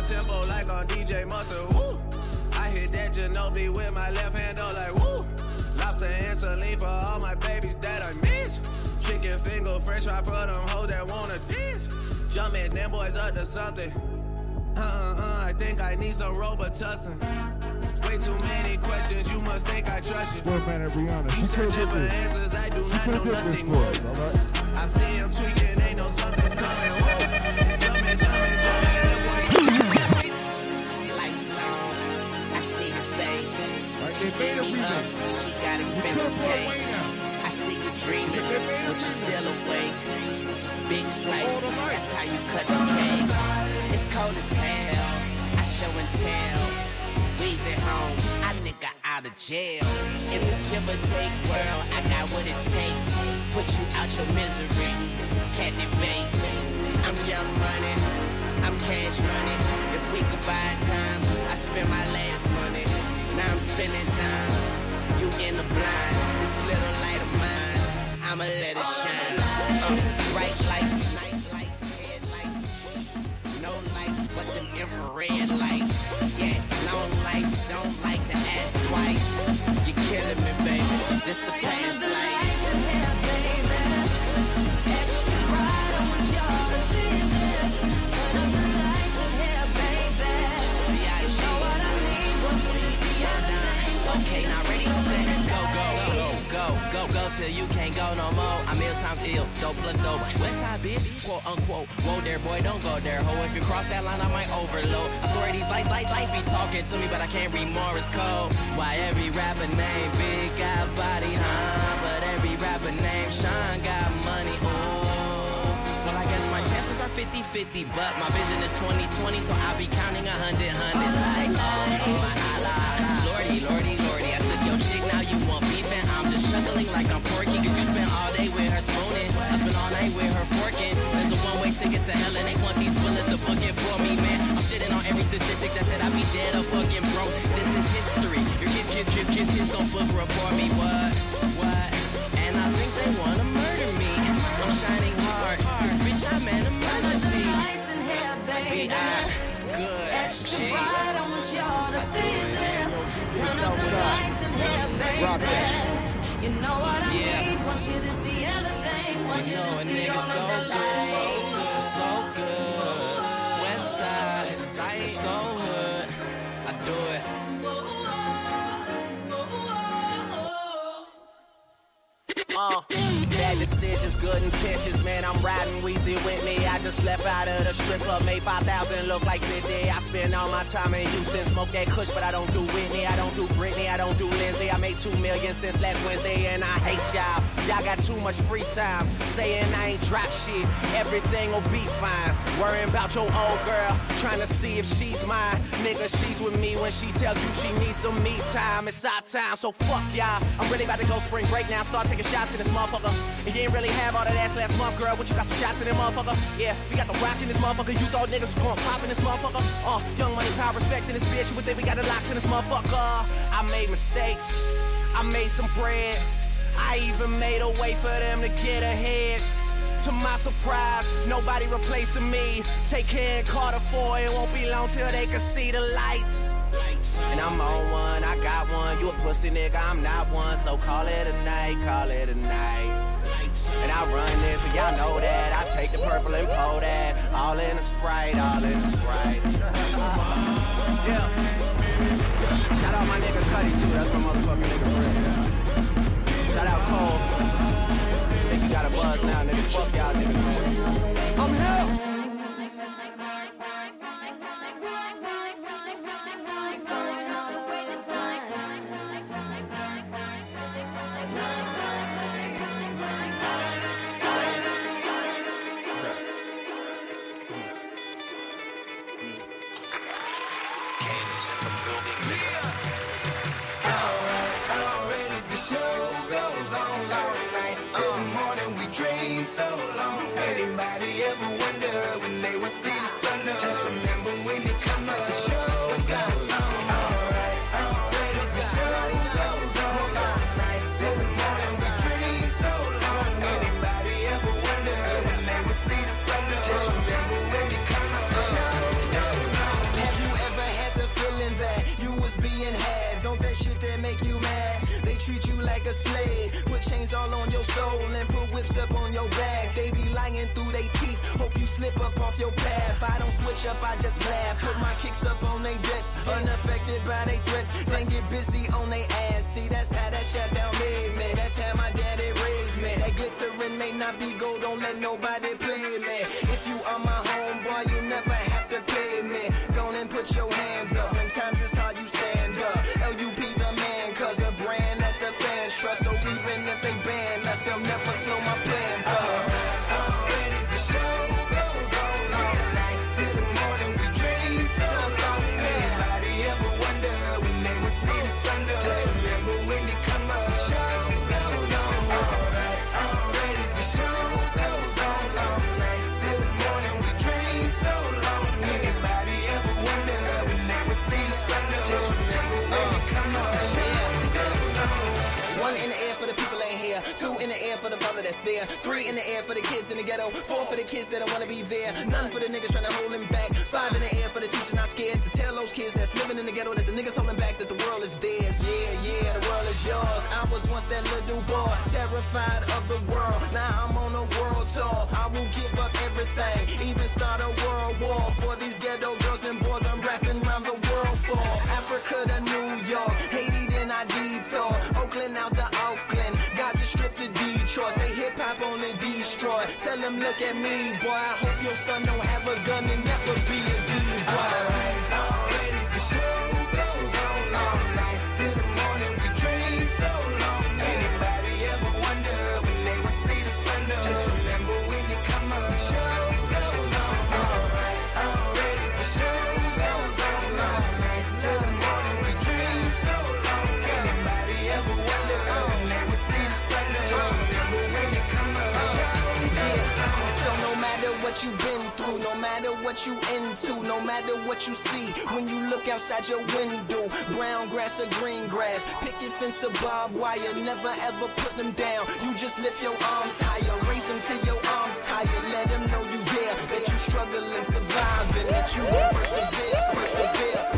my tempo like on DJ Mustard. Ooh. I hit that Ginobili with my left hand, though, like woo. Lobster and saline for all my babies that I miss. Chicken finger, french fry for them hoes that wanna dance. Jumpin', them boys up to something. Uh uh uh, I think I need some Robitussin. Way too many questions, you must think I trust you. Mad at Rihanna. You She could searching have did this. answers, I do She not could know have did this nothing. for us, all right? I see you dreaming, but you're still awake. Big slices, that's how you cut the cake. It's cold as hell. I show and tell. We's at home. I nigga out of jail. In this give or take world, I got what it takes. Put you out your misery. Kathy Bates. I'm young money. I'm cash money. If we could buy time, I spend my last money. Now I'm spending time. You in the blind. This little light of mine, I'ma let it shine. Uh, bright lights, night lights, headlights. No lights but the infrared lights. Yeah, long life, don't like to ask twice. You're killing me, baby. This the past life. Till you can't go no more. I'm ill times ill, dope plus dope. West side bitch, quote unquote. Whoa there, boy, don't go there, ho. If you cross that line, I might overload. I swear these lights, lights, lights be talking to me, but I can't read Morse code. Why every rapper name big got body, huh? But every rapper name Sean got money, oh. Well, I guess my chances are 50-50, but my vision is 20-20, so I'll be counting a hundred, hundred oh, my Allah. Lordy, lordy, lordy, ticket to hell, and they want these bullets to book it for me, man. I'm shitting on every statistic that said I'd be dead or fucking broke. This is history. Your kiss, kiss, kiss, kiss, kiss, gon' book report me, what, what? And I think they wanna murder me. I'm shining hard, cause bitch, I'm an emergency. B.I. Good shit. You know what I need? Want you to see everything. Want you, You know to see all of the good, side, so hood. I do it. Uh, bad decisions, good intentions, man. I'm riding Weezy with me. I just left out of the strip club, made 5,000 look like 50. I spend all my time in Houston, smoke that kush, but I don't do Whitney. I don't do Britney, I don't do Lindsay. I made two million since last Wednesday, and I hate y'all. Y'all got too much free time, saying I ain't drop shit. Everything will be fine. Worrying about your old girl, trying to see if she's mine. Nigga, she's with me when she tells you she needs some me time. It's our time, so fuck y'all. I'm really about to go spring break now. Start taking shots in this motherfucker. You ain't really have all that ass last month, girl. What you got some shots in this motherfucker? Yeah, we got the rock in this motherfucker. You thought niggas was going pop in this motherfucker? Uh, young money, power, respect in this bitch. Would think we got the locks in this motherfucker. I made mistakes. I made some bread. I even made a way for them to get ahead. To my surprise, nobody replacing me. Take care of Carter 4, it won't be long till they can see the lights. And I'm on one, I got one. You a pussy nigga, I'm not one. So call it a night, call it a night. And I run this, and y'all know that. I take the purple and pour that. All in a sprite, all in a sprite. Yeah. Shout out my nigga Cuddy too, that's my motherfucking nigga buzz now, nigga. Fuck y'all. I'm here. On your back. They be lying through they teeth, hope you slip up off your path. I don't switch up, I just laugh. Put my kicks up on they desk, unaffected by they threats. Then get busy on they ass. See, that's how that shit down me. That's how my daddy raised me. That glittering may not be gold, don't let nobody play me. If you are my homeboy, you never have to pay me. Go and put your hands there. Three in the air for the kids in the ghetto. Four for the kids that don't wanna be there. None for the niggas trying to hold him back. Five in the air for the teacher not scared to tell those kids that's living in the ghetto that the niggas holding back that the world is theirs. Yeah, yeah, the world is yours. I was once that little boy, terrified of the world. Now I'm on a world tour. I will give up everything, even start a world war for these ghetto girls and boys. I'm rapping around the world for Africa to New York, Haiti then I detour, Oakland out Detroit. Say hip hop on the destroy. Tell them look at me, boy. I hope your son don't have a gun and never be a D-boy. You've been through, no matter what you into, no matter what you see, when you look outside your window, brown grass or green grass, picket fence or barbed wire, never ever put them down. You just lift your arms higher, raise them till your arms tired, let them know you there, that you survive, and that you will persevere, persevere.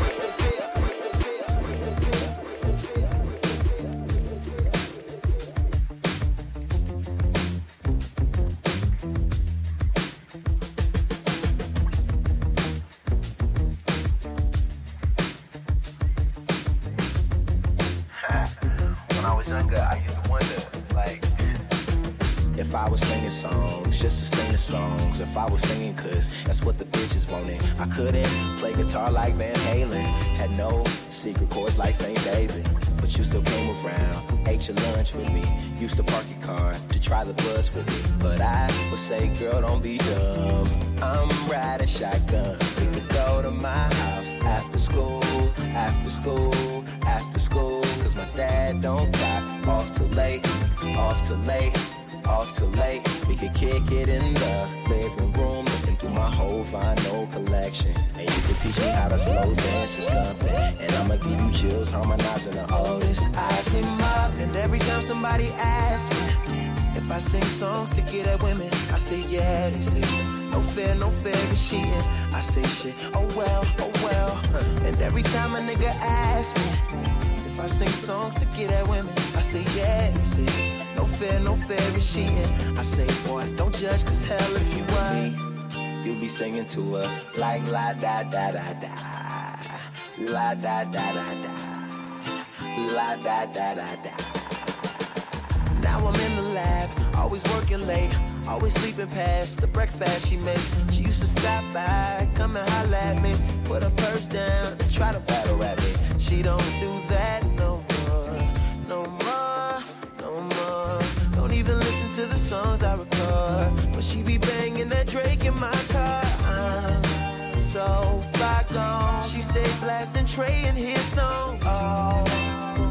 If I was singing songs, just to sing the songs. If I was singing, cause that's what the bitches wanted. I couldn't play guitar like Van Halen. Had no secret chords like St. David. But you still came around, ate your lunch with me. Used to park your car to try the bus with me. But I would say, girl, don't be dumb. I'm riding shotgun. We could go to my house after school, after school, after school. Cause my dad don't clock off too late, off too late, off till late. We could kick it in the living room, looking through my whole vinyl collection. And you could teach me how to slow dance or something. And I'ma give you chills, harmonizing the oldest eyes in up. And every time somebody asks me if I sing songs to get at women, I say yeah, they say no fair, no fair is cheating. I say shit, oh well, oh well. And every time a nigga asks me if I sing songs to get at women, I say yeah, they say no fair, no fair is cheating. I say boy, don't judge, cause hell if you me, you'll be singing to her like la da da da da, la da da da da, la da da da da. Now I'm in the lab, always working late, always sleeping past the breakfast she makes. She used to stop by, come and holler at me, put her purse down, and try to battle rap me. She don't do that no more, no more, no more. Don't even listen to the songs I record, but she be banging that Drake in my car. I'm so far gone. She stay blasting Trey and his song. Oh,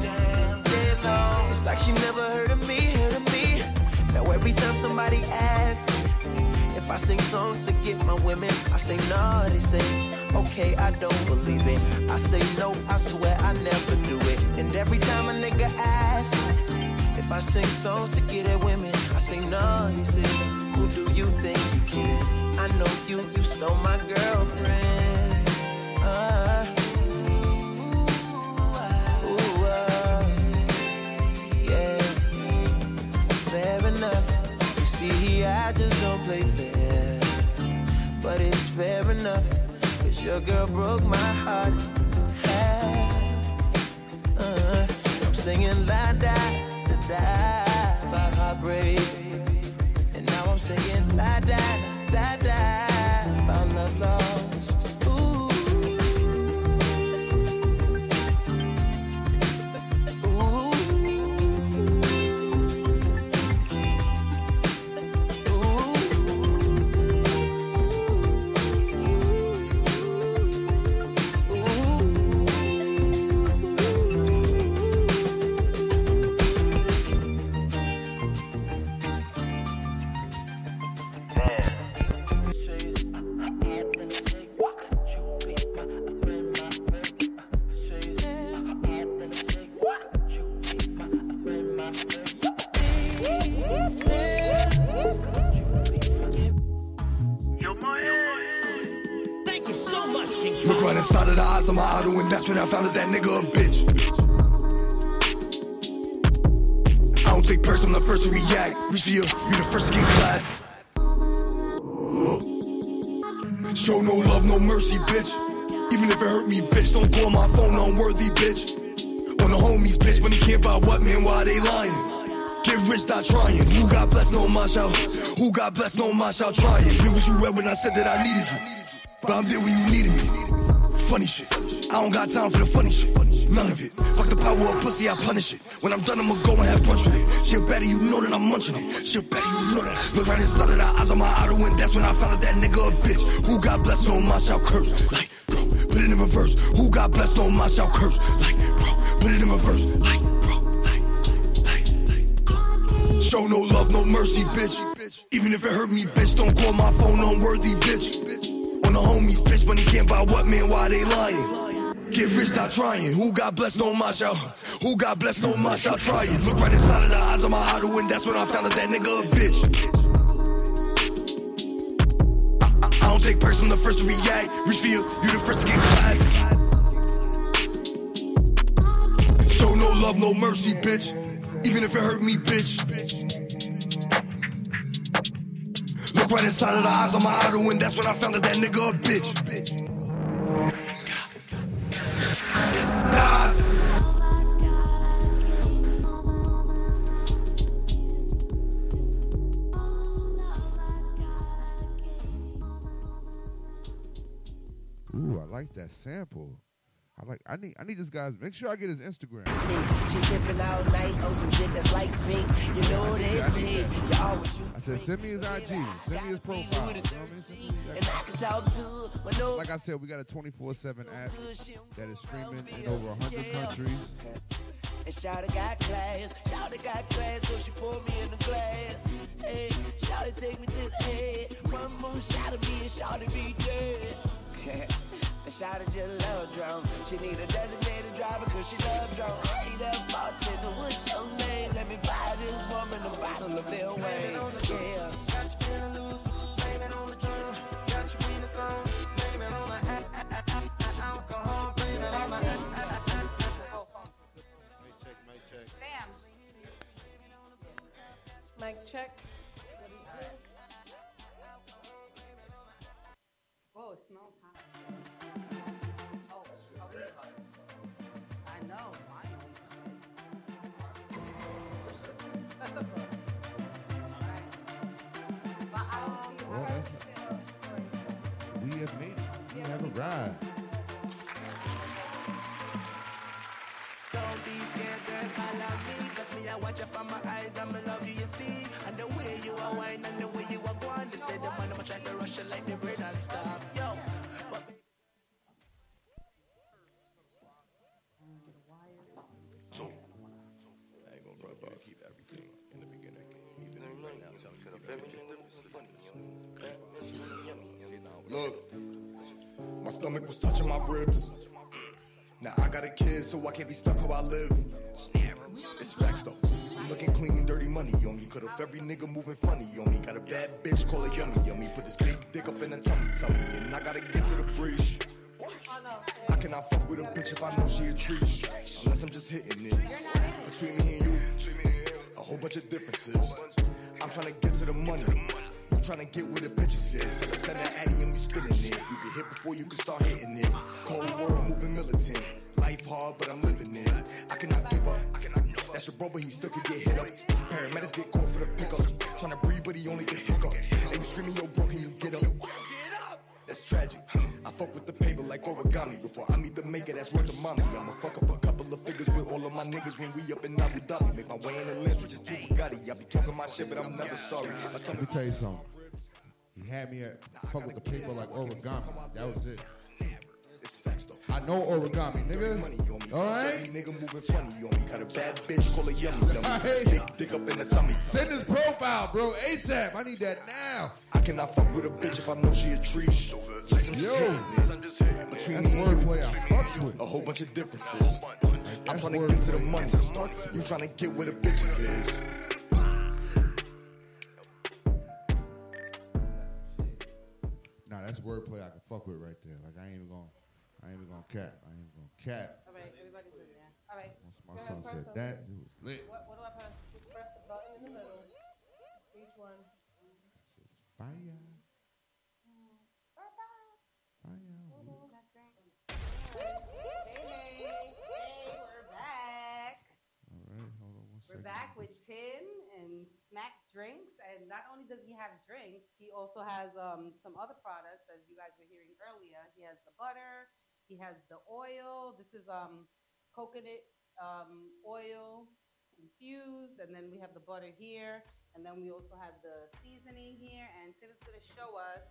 damn, long. It's like she never heard of me, heard of me. Every time somebody asks me if I sing songs to get my women, I say no. They say okay, I don't believe it. I say no, I swear I never do it. And every time a nigga asks if I sing songs to get at women, I say no. He said, Who do you think you kidding? I know you, you stole my girlfriend. Uh, Just don't play fair, but it's fair enough. Cause your girl broke my heart. Uh, I'm singing la da da da by heartbreak. And now I'm singing la da da da eyes of my idol, and that's when I found out that nigga a bitch. I don't take personal, I'm the first to react. Reach for you, you the first to get clapped. Show no love, no mercy, bitch. Even if it hurt me, bitch, don't call my phone unworthy, bitch. On the homies, bitch, when he can't buy what, man, why they lying? Get rich, stop trying. Who got blessed, no my shout. Who got blessed, no my shout trying. Where was you at when I said that I needed you? But I'm there when you needed me. Funny shit. I don't got time for the funny shit. None of it. Fuck the power of pussy, I punish it. When I'm done, I'ma go and have brunch with it. She a better, you know that I'm munching it. She a better, you know that. Look right inside of the eyes of my idol, and that's when I found out that nigga a bitch. Who got blessed, no my shall curse. Like, bro, put it in reverse. Who got blessed, no my shall curse. Like, bro, put it in reverse. Like, bro, like, like, like. Show no love, no mercy, bitch. Even if it hurt me, bitch, don't call my phone unworthy, bitch. Homies, bitch, he can't buy what, man, why they lying? Get rich, not trying. Who got blessed, no my shout. Who got blessed, no my shout trying. Look right inside of the eyes of my idol, and that's when I found out that nigga a bitch. I, don't take personal, I'm the first to react. Reach for you, you the first to get clapped. Show no love, no mercy, bitch. Even if it hurt me, bitch. Right inside of the eyes of my idol, and that's when I found out that nigga a bitch. Die. Ooh, I like that sample. I like. I need. I need this guy's. Make sure I get his Instagram. She sipping all night on some shit that's like pink. You know they say you always I said, send me his IG. Send me his profile. You know Like I said, we got a 24/7 app that is streaming in over 100 countries. And Shawty got class, Shawty got class, so she poured me in the glass. Hey, Shawty take me to the head. One more shot of me and Shawty be dead. and Shawty just love drunk. She need a designated driver cause she love drunk. Hey, that bartender, what's your name? Let me buy this woman a bottle of Lil Wayne. Yeah. Got you feeling loose, blame it on the drunk. Got you in the song, blame it on the alcohol, blame it on the Sam. Mic check. Right. Don't be scared, girl, follow me. Cause me, I watch you from my eyes, I'm in love you, you see. And the way you are wine and the way you are going. They say the man, I'ma try to rush you like the brain and stop. Yo, So I can't be stuck how I live. It's facts though. I'm looking clean, dirty money on me. Cut off every nigga moving funny on me. Got a bad bitch, call her yummy, yummy. Put this big dick up in her tummy, tummy. And I gotta get to the breach. I cannot fuck with a bitch if I know she a treat. Unless I'm just hitting it. Between me and you, a whole bunch of differences. I'm trying to get to the money. You trying to get where the bitches is. Let's send that Addy and we spinning it. You can hit before you can start hitting it. Cold world moving militant. Life hard, but I'm living it. I cannot give up. That's your bro, but he still could get hit up. Paramedics get called for the pickup. Trying to breathe, but he only get hiccup. And you screaming, yo, bro, can you get up? That's tragic. I fuck with the paper like origami. Before I meet the maker, that's worth the mommy. I'ma fuck up a couple of figures with all of my niggas when we up in Abu Dhabi. Make my way in the lens, which is too Bugatti. I be talking my shit, but I'm never sorry. Let me tell you something. Had me at fuck with the paper like origami. That was it. I know origami, nigga. All right. Nigga moving funny on me. Got a bad bitch, call her yummy. Hey. Big dick up in the tummy. Send his profile, bro. ASAP. I need that now. I cannot fuck with a bitch if I know she a tree. Yo. Between me and you, I fucks with. a whole bunch of differences. I'm trying to get to the money. You trying to get where the bitches is. Nah, that's wordplay I can fuck with right there. Like I ain't even gonna, I ain't even gonna cap. I ain't even gonna cap. All right, everybody's in there. All right. Once my Go son said that, it was lit. What, what do I press? Just press the button in the middle. Each one. Fire, Hey, hey, we're back. All right, hold on one We're second. back with Tim and Smack Drinks, and not only does he have drinks, he also has um, some other products, as you guys were hearing earlier. He has the butter, he has the oil. This is um, coconut um, oil infused, and then we have the butter here, and then we also have the seasoning here. And Tim is going to show us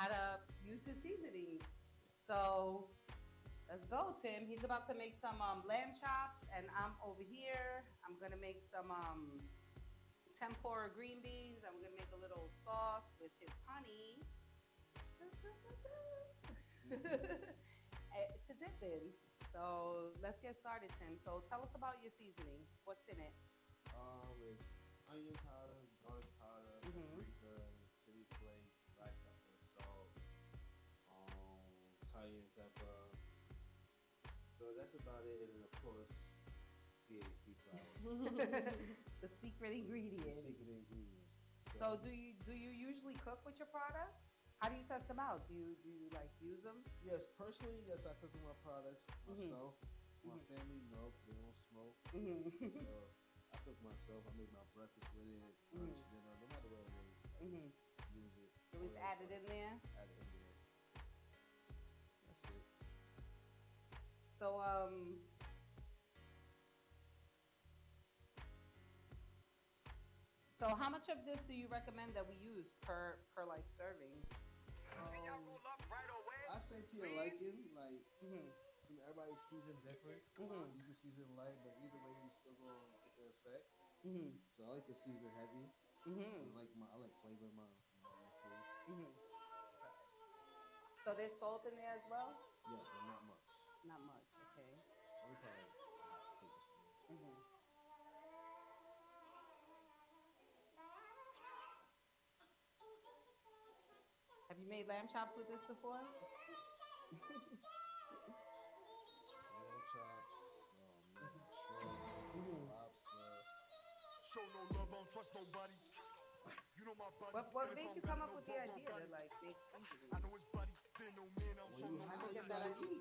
how to use his seasonings. So let's go, Tim. He's about to make some um, lamb chops, and I'm over here. I'm gonna make some um, tempura green beans. I'm gonna make a little sauce with his honey Eh, to dip in. So let's get started, Tim. So tell us about your seasoning. What's in it? Um, it's onion powder, garlic powder, Mhm. paprika, chili flakes, black pepper, salt, um, cayenne pepper. So that's about it, and of course THC flour. the secret ingredient. The secret ingredient. So do you do you usually cook with your products? How do you test them out? Do you do you like use them? Yes, personally, yes, I cook with my products myself. My Mhm. family, no, they don't smoke. Mhm. so I cook myself. I make my breakfast with it, lunch, Mhm. dinner, no matter what it is. I Mhm. use it. You always pour add it in there. Add it in there. That's it. So um So how much of this do you recommend that we use per per like serving? Um, I say to your liking, like from everybody's season different. Mhm. You can season light, but either way, you still gonna get the effect. Mhm. So I like the season heavy. Mhm. I like my I like flavor my, my, my food. Mhm. So there's salt in there as well? Yes, but not much. Not much, made lamb chops with this before? Lamb chops, um, shrimp, lobster. Show no love, don't trust nobody. You know my body. What what made you come up with the idea to like make seasoning? I know his body, then no man, I don't show you no high, gotta eat.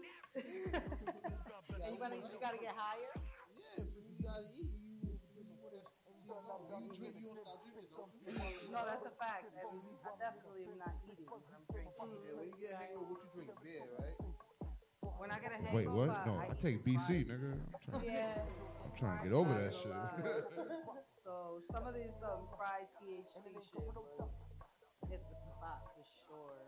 And you gotta you gotta get higher? Yeah, if you gotta eat, you you would have. You drink, you don't stop drinking, don't you? No, that's a fact. And I definitely am not eating when I'm drinking. Yeah, when you get hangover, what you drink? Beer, right? When I get a Wait, what? No, I I take BC, nigga. I'm trying, Yeah. I'm trying to get over that shit. so some of these um, fried THC shit will hit the spot for sure.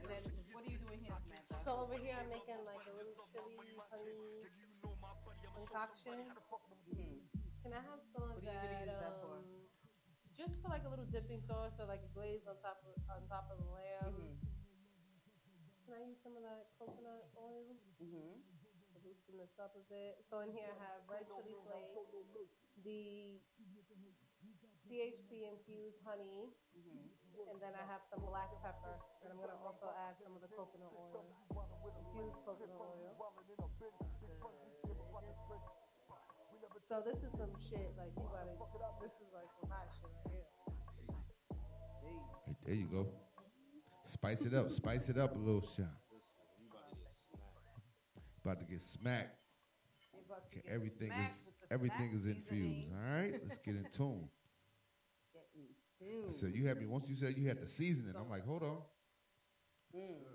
And then what are you doing here, Samantha? So over here, I'm making like a little chili honey concoction. Can I have some of What are you gonna that? use that for? um, Just for like a little dipping sauce or like a glaze on top of on top of the lamb. Mm-hmm. Can I use some of that coconut oil Mm-hmm. to loosen this up a bit? So in here I have red chili flakes, the THC infused honey, Mm-hmm. and then I have some black pepper, and I'm gonna also add some of the coconut oil, infused coconut oil. So this is some shit like you gotta. This is like some hot shit right here. Hey, there you go. Spice it up. Spice it up a little shot. About to get smacked. about to Okay, get everything is smacked with the everything is infused. All right, let's get in tune. Get in I tune. said you had me once you said you had the seasoning. I'm like, hold on. Mm.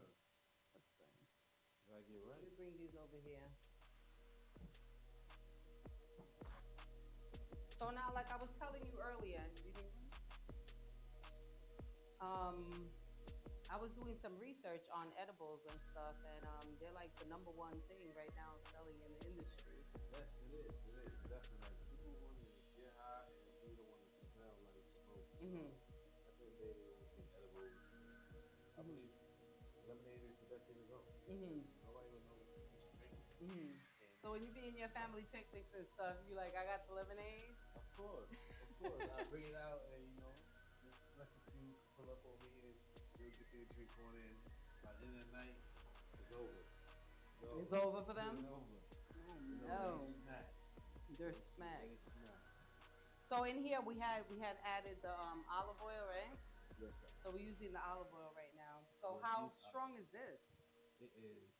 So now, like I was telling you earlier, um, I was doing some research on edibles and stuff, and um, they're like the number one thing right now selling in the industry. Yes, it is. It is definitely. Like, people want to get high and they don't want to smell like smoke. Mhm. I think they think edibles. I believe lemonade is the best thing to go. Mhm. Nobody will know what you're drinking. hmm So when you be in your family picnics and stuff, you like, I got the lemonade. Course, of course. I bring it out and you know, just select a few, pull up over here, we'll get their drink on in. By the end of the night, it's over. It's over for them? It's over. Oh, You know, no. snack. They're smacked. So in here we had we had added the um, olive oil, right? Yes, sir. So we're using the olive oil right now. So Yes, how use strong is this? It is.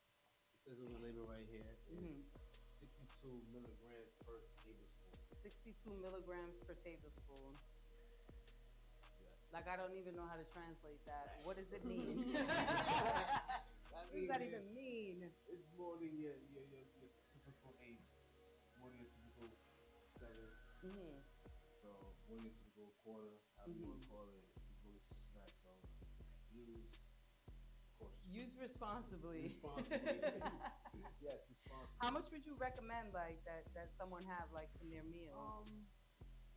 It says on the label right here. It's Mhm. 62 milligrams per. 62 milligrams per tablespoon. Yes. Like I don't even know how to translate that. What does it mean? That what does that even mean? It's more than your your, your, your typical eight, more than your typical seven. Mm-hmm. So more than your typical quarter, however you want to call it, is more than two snacks. So use cautiously. Use responsibly. Responsibly. yes, responsibly. How much would you recommend like that that someone have like in their meal? Um,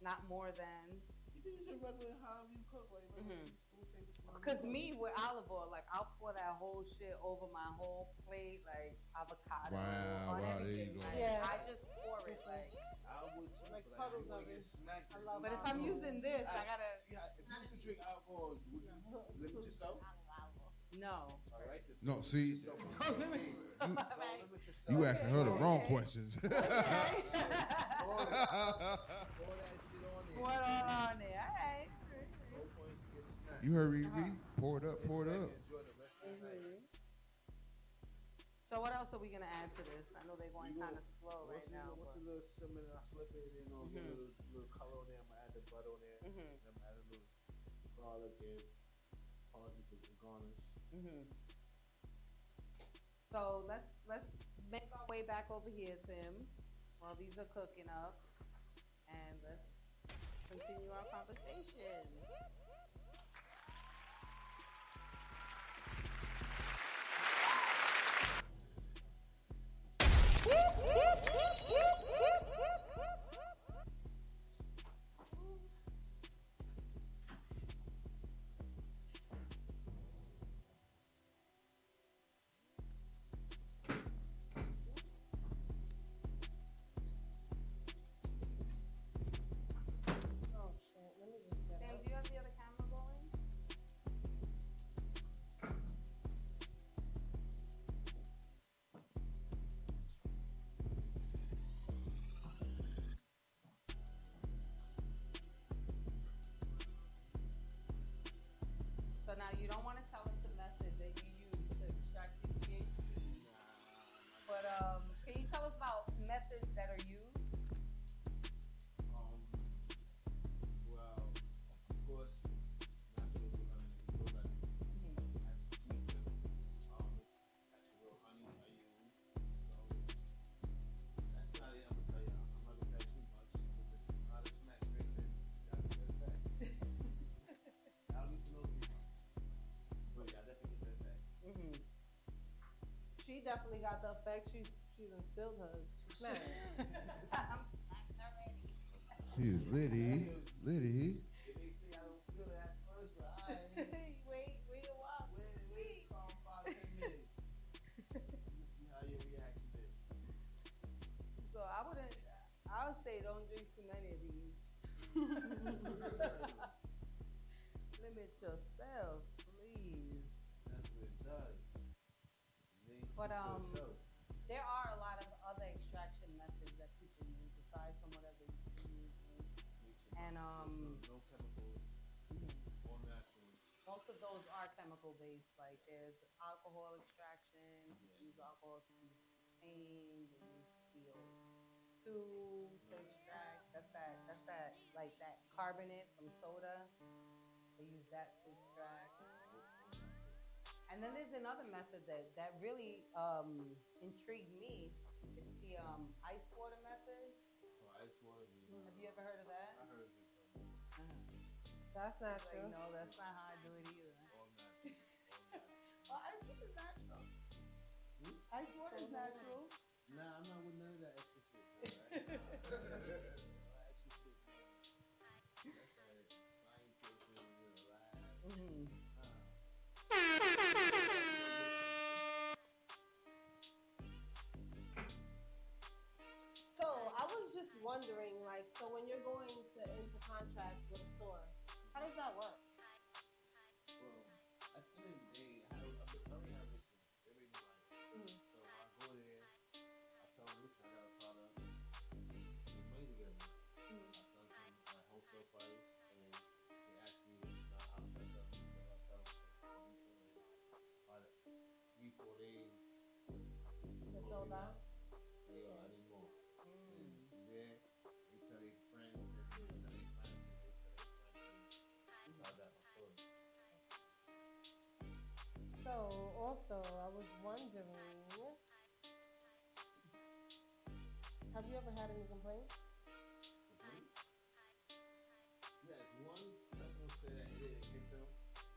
Not more than. You can use your regular however you cook, like regular Mhm. teaspoon, tablespoon. Cause me with olive oil, like I'll pour that whole shit over my whole plate, like avocado Wow, on wow, there everything. you go. Like, Yeah. I just pour it like. I would too, Like but puddles like, of you it. get. I with love But if. I'm using this, I Alright, gotta. See how, if you used to drink alcohol, would you limit yourself? No. All right. then No, see, limit yourself. Don't limit yourself. Right. You asking her the wrong Okay. questions. Pour that- shit on there. Pour it all on there. All right. No points to get smacked. you heard Riri? Pour it up, pour it up. Enjoy the rest of the night. So what else are we gonna add to this? I know they're going You kind of slow right once now. It, once a little simmer, then I flip it, and I'll get a Mhm. little, little color on there. I'm gonna add the butter on there. Mhm. And I'm gonna add a little garlic and parsley for the garnish. Mhm. So let's let's make our way back over here, Tim, while these are cooking up, and let's continue our conversation. She definitely got the effect. She's she done spilled hers. She's smashed. She is Liddy. Liddy. wait, wait a while. Wait, wait, five, ten minutes. see how your reaction is. So I wouldn't. I would say don't drink too many of these. Limit yourself, But um, there are a lot of other extraction methods that people use aside from whatever you use. And um, no chemicals, all natural. most of those are chemical based. Like there's alcohol extraction. You use alcohol to pain. Steel to extract. That's that. That's that. Like that carbonate from soda. And then there's another method that, that really um, intrigued me. It's the um, ice water method. So ice water. yeah. Have you ever heard of that? I heard of it. That's not Like, true. no, that's not how I do it either. All natural. Well, ice water is natural. Ice water is natural. Nah, I'm not with none of that extra shit. bro. wondering, like, so when you're going to into contract with a store, how does that work? Well, at the end of the day, I, I, I already have this. They make me mm. like. So I go there, I tell them, listen, I got a product. Money together. Mm. Done some like wholesale price, and they actually it's not how much of so I tell them by the three four days. It's sold out. Also, I was wondering, have you ever had any complaints? One gonna that it didn't them.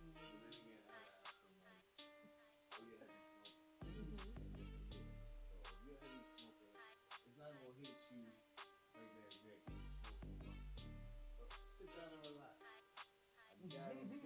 Mm-hmm. But then again, I ask them like, oh yeah, heavy smoker. Mm-hmm. So if you're heavy smoker, it's not gonna hit you like that exactly. But sit down and relax. I guarantee you.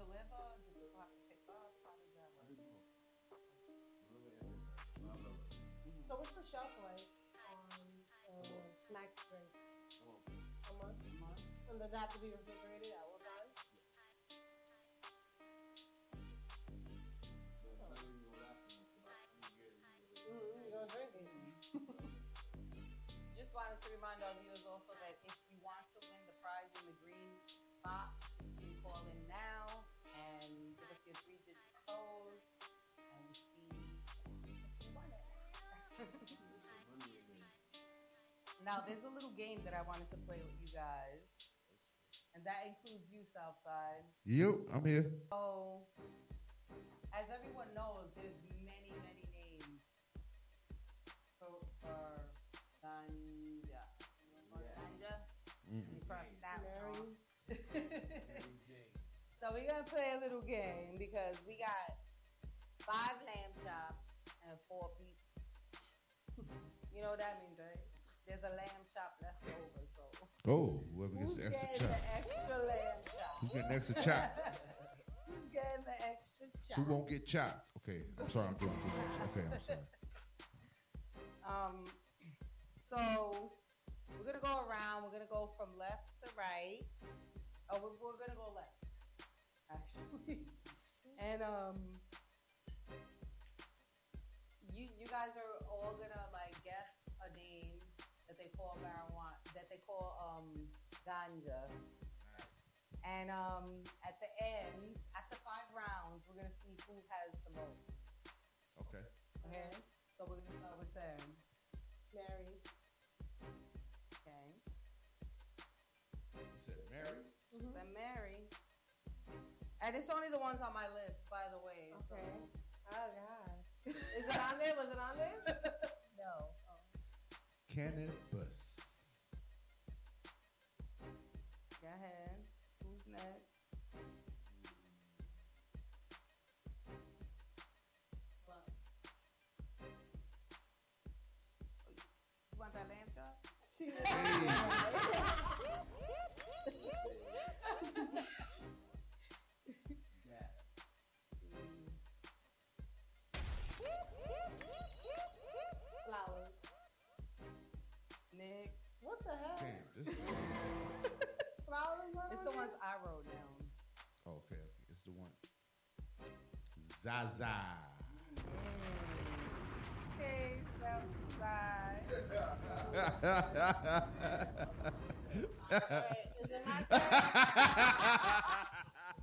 Deliver? Do people have pick up? How does that work? do both. Deliver and pick up. So I love it. So what's the shelf life on uh, snack drinks? A month? A month. And does it have to be refrigerated at all times? but it's not even gonna last enough. But I, I'm gonna get it. Mm-hmm, you don't drink it. Just wanted to remind our viewers also that if you want to win the prize in the green box, now, there's a little game that I wanted to play with you guys, and that includes you, Southside. You, I'm here. So, as everyone knows, there's many, many names for, for ganja. Ganja? Mm. You crossed that one Mary. so we're gonna play a little game because we got five lamb chops and four beef. you know what that means, right? There's a lamb chop left over, so Oh, whoever gets the extra chop. the extra lamb chop? Who's getting the extra chop? who's getting the extra chop? Who won't get chopped? Okay, I'm sorry, I'm doing too much. Okay, I'm sorry. Um, so we're gonna go around. We're gonna go from left to right. Oh, we're, we're gonna go left, actually. and um, you you guys are all gonna like call marijuana, that they call um ganja. And um, at the end, after five rounds, we're gonna see who has the most. Okay. Okay. So we're gonna start with Sam. Mary. Okay. You said Mary? Then Mary. And it's only the ones on my list, by the way. so- Okay. Oh God. Is it on there? Was it on there? no. Cannabis. Go ahead. Who's next? Oh, you want that lamb chop? Flowers. Zaza. Okay, Southside. Is it my turn?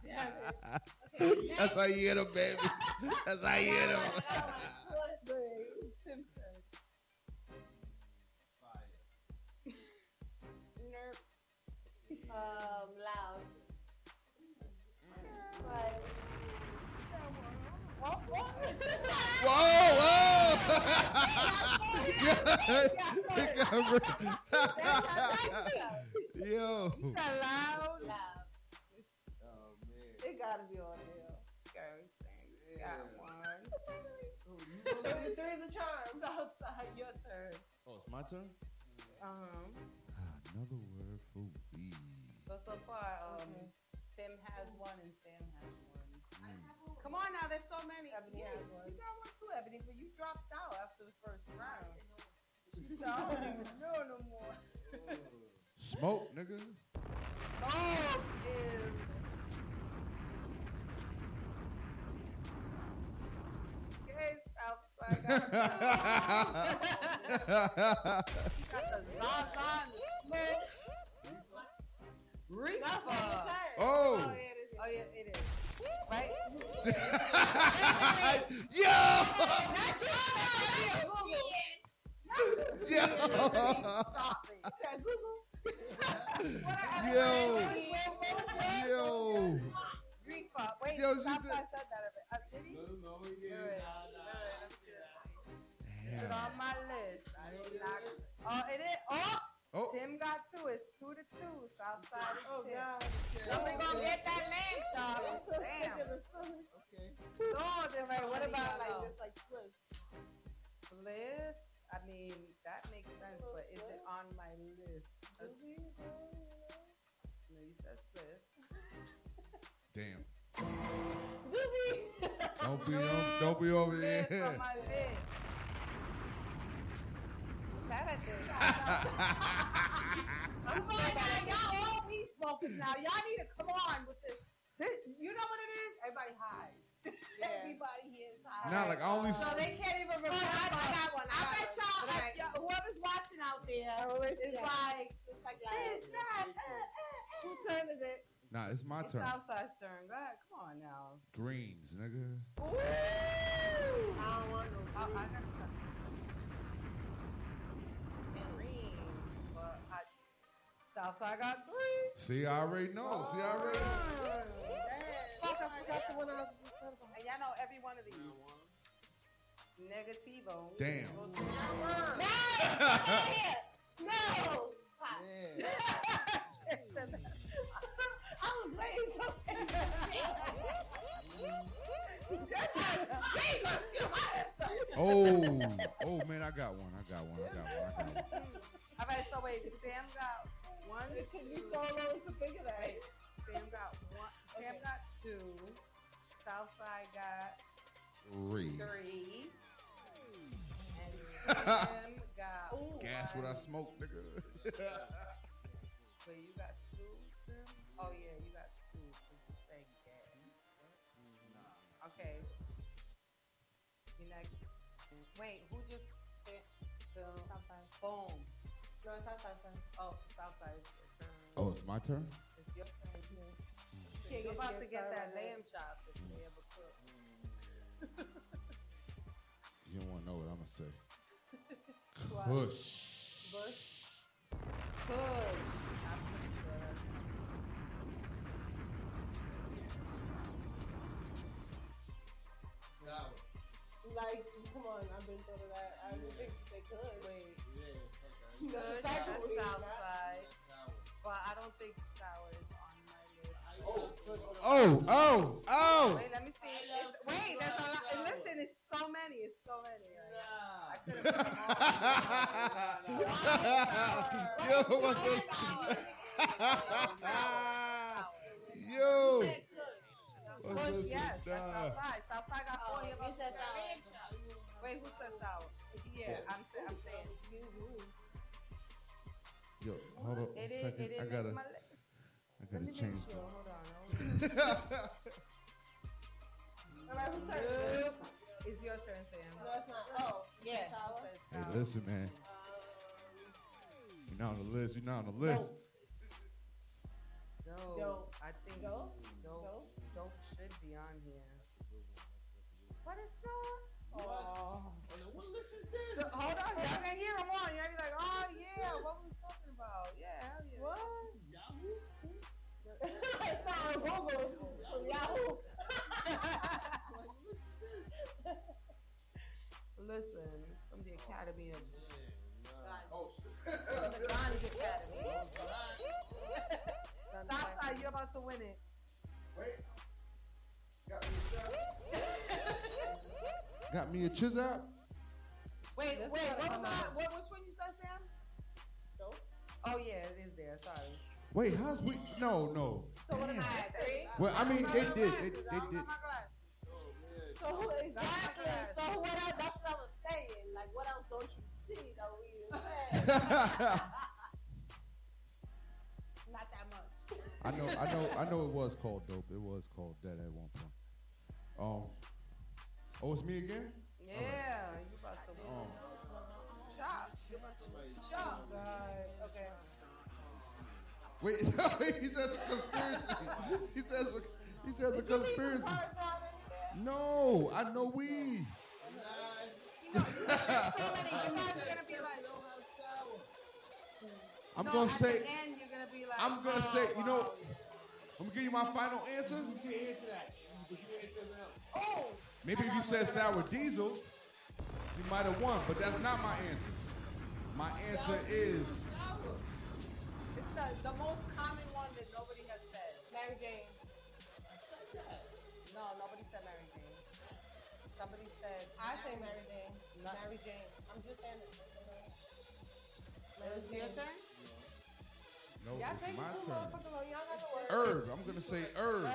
Damn it. Okay, That's how you get him, baby. That's how you get him. Simpson. Nerds. Um, loud. Like, what? What? Whoa, whoa! Yo. You said loud? Loud. Oh man. It gotta be on there. Girl. Got one. Three, three's a charm. Southside, your turn. Oh, it's my turn? Uh-huh. Another word for weed. So, so far, um, Tim has one and Sam has one. Come on now, there's so many. Ebony Yeah, has one. You got one too, Ebony, but you dropped out after the first round. So I don't even know no more. Smoke, nigga. Smoke is. Okay, Southside. got the- Zaza and the smoke. Reefer. That's not your turn. Oh. Oh, yeah, it is. Oh, yeah, it is. Right? Yo! Not your Yo! Stop it. Okay, Google. Yo! Yo! Reefer. Wait, Yo, she Southside said- said that. Uh, did he? No, no, he didn't. Good. It's Damn. on my list. I did not. Oh, it is. Oh! Oh. Tim got two. It's two to two. Southside Oh, and Tim. God. Somebody gonna get that lamb chop. Damn. Okay. No, there's Right, what about like yellow. just like Swift? Spliff? I mean, that makes sense, but is it on my list? No, you said Spliff. Damn. Doobie. Don't be on, don't be over Spliff there. on my list. Bad at this. I'm sorry, now, y'all all weed smokers now. Y'all need to come on with this. this you know what it is? Everybody high. Everybody here is high. Nah, like, I only So they can't even remember. I, I got one. I, bet y'all, I, y'all- whoever's watching out there is yeah. like, It's like this, loud. that, uh, uh, uh. Whose turn is it? Nah, it's my It's turn. Southside's turn. Go ahead. Come on now. Greens, nigga. Ooh. I don't want no I, I green. never got green, but I, Southside got three. See, I already know. See, I already know. Fuck, I forgot the one I was just talking about. And y'all know every one of these. Negativo. Damn. No! No! I was waiting so Oh, oh man, I got one. I got one. I got one. I got one. All right, so wait, Sam got one. It took me so long to figure that. Wait, Sam got one. Sam got two. Southside got Three. three. And Sam got Gas what I one. smoke, nigga. Wait, you got two, Sam? Oh yeah, you got two. you said gas. Mm-hmm. Okay. You next. Wait, who just said the Southside. boom? Oh, oh, It's, my turn? It's your turn. Mm-hmm. You're, about to get that right lamb chop if mm. you ever cook. Mm. you don't want to know what I'm going to say. Bush. Bush. Like, come on, I've been through that. I didn't think they could. Wait. But I don't think sour is on my list. Oh, oh, oh. Wait, let me see. It's- wait, there's a lot. and Listen, it's so many. It's so many. Right? I could've put them. Yo, what's up? Yo. What's Bush, yes, that's Nah. outside. Southside got Oh, 40 of you us. Wait, who said sour? Yeah, I'm, I'm saying. Yo, hold on It a second. it I gotta, my list. I gotta change. sure. that. Hold on. All right, who's turn? It's your turn, Sam. No, it's not. Oh, Yeah. Hey, listen, man. You're not on the list. You're not on the list. Dope. Dope. I think Dope? dope. Dope? Dope should be on here. What is it's not. Oh. What list is this? So, hold on, y'all can hear them on. Y'all be like, oh yeah, what was we talking about? Yeah, hell yeah. What? Yahoo? it's not on Google. It's from Yahoo. Listen, from the Academy of Oh, the Ghana Academy. Southside, you're about to win it. Wait. Got me a chiz out. Wait, That's wait, not what was that? What, which one you said, Sam? Dope. Oh yeah, it is there. Sorry. Wait, how's we? No, no. So what am I at? Three? Well, I mean, they did. They, I they did. got my glass. So who exactly? So what else? That's what I was saying. Like, what else don't you see that we? Not that much. I know. I know. I know. It was called dope. It was called that at one point. Um. Oh, it's me again. Yeah, you about to. Um. Chop. You about to win. Chop. God. Okay. Wait. he says a conspiracy. He says. A, he says a conspiracy. No, I know we. I'm No, gonna say. end, gonna like, I'm gonna oh, say. You know. wow. I'm gonna give you my final answer. You can't answer that. You answer something. Oh. Maybe if you said sour diesel, you might have won, but that's not my answer. My answer is It's the, the most common one that nobody has said. Mary Jane. No, nobody said Mary Jane. Somebody said. I say Mary Jane. No. Mary Jane. I'm just saying it. It was your turn? no, Y'all it's my it too turn. motherfucking long. Y'all got the word. Herb. I'm gonna say herb.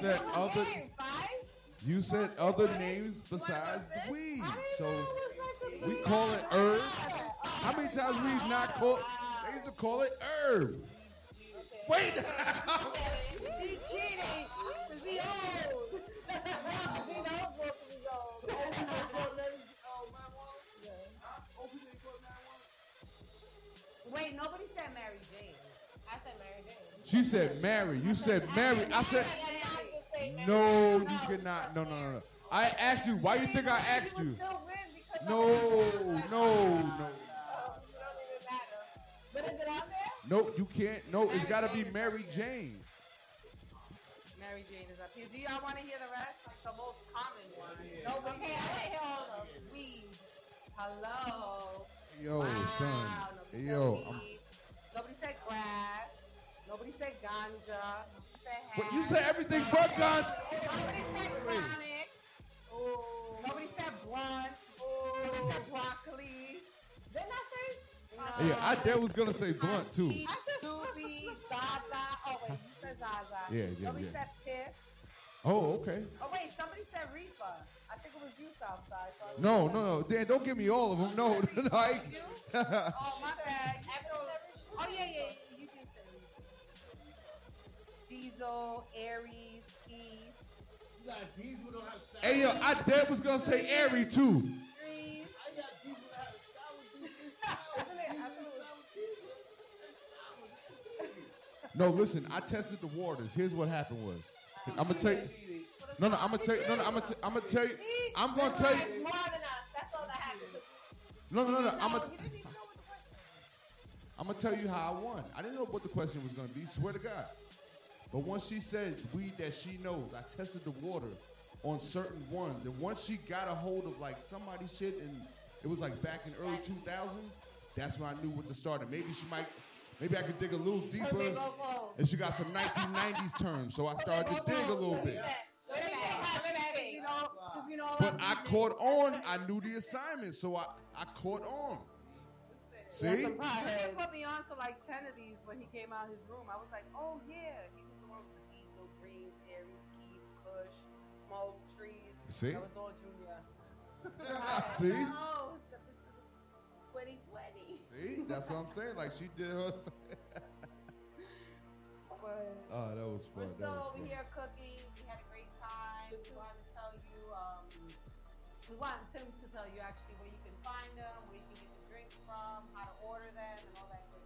Said other. You said other names besides weed, so we call it herb. How many times we've not called? They used to call it herb. Wait. She. Cause he old. he knows what he's old. Wait, nobody said Mary Jane. I said Mary Jane. She said Mary. You said Mary. I said no. You cannot. No, no, no, no. I asked you. Why do you think I asked you? No, no, no. But is it on there? Nope, you can't. No, it's got to be Mary Jane. Mary Jane is up here. Do y'all want to hear the rest? Like the most common one. No, okay, I didn't hear all of them. Weed. Hello. Yo, Wow, son. nobody Yo, said. Nobody said grass. Nobody said ganja. Nobody but you hash. said everything but gun. Nobody said chronic. Nobody said blunt. Nobody said broccoli. Didn't I say? No. Yeah, I dare was gonna say blunt too. I said Doobie, Zaza. Oh wait, you said Zaza. Yeah, yeah, Nobody yeah. said Piff. Oh, okay. Oh wait, somebody said Reefer. I think it was you, Southside. So I was- No, no, no. Dan, don't give me all of them. No, no. I, Oh my bad. Oh yeah, yeah. Diesel, Aries, Keys. You got diesel don't have sour. hey, yo, I dare was gonna say Airy too. Trees. I got diesel that have sour diesel. Sour diesel. No, listen. I tested the waters. Here's what happened was. I'm gonna tell you. No, no. I'm gonna tell you. No, no. I'm gonna. T- I'm gonna tell you. I'm gonna tell you. more than us. That's all that happened. No, no, no, no. I'm gonna. he didn't even know what the question I'm gonna tell you how I won. I didn't know what the question was gonna be. Swear to God. But once she said weed that she knows, I tested the water on certain ones, and once she got a hold of like somebody's shit, and it was like back in early 2000s. That's when I knew what to start. And maybe she might, maybe I could dig a little deeper. big old phone. And she got some 1990s terms, so I started to dig a little bit. Wait a minute, wait a minute, you know, 'cause you know, But I caught on. I knew the assignment, so I, I caught on. See? He put me on to like ten of these when he came out of his room. I was like, oh yeah, he smoke, trees. See? That was all Junior. See? Oh, it's the- it's the 2020. See? That's what I'm saying. Like she did her. Oh, that was fun. we're still over fun. here cooking. We had a great time. We wanted to tell you, um, we want Tim to tell you actually where you can find them, where you can get the drinks from, how to order them, and all that good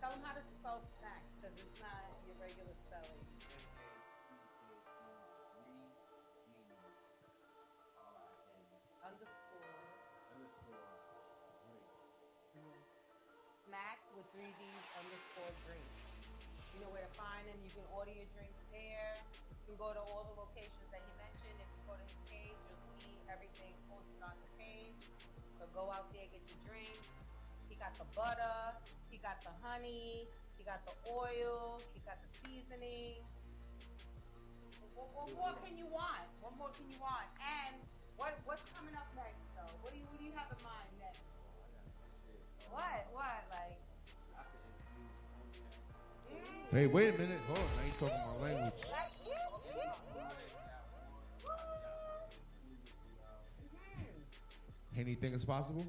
Tell them how to spell snack because it's not your regular spelling. Underscore. Snack with three D's underscore drinks. You know where to find them. You can order your drinks there. You can go to all the locations that he mentioned. If you go to his page, you'll see everything posted on the page. So go out there, get your drinks. He got the butter. He got the honey. He got the oil. He got the seasoning. What, what more can you want? What more can you want? And what what's coming up next though? What do you what do you have in mind next? What? What? Like mm. Hey, wait a minute. Hold on. Now you talking my language. Anything is possible?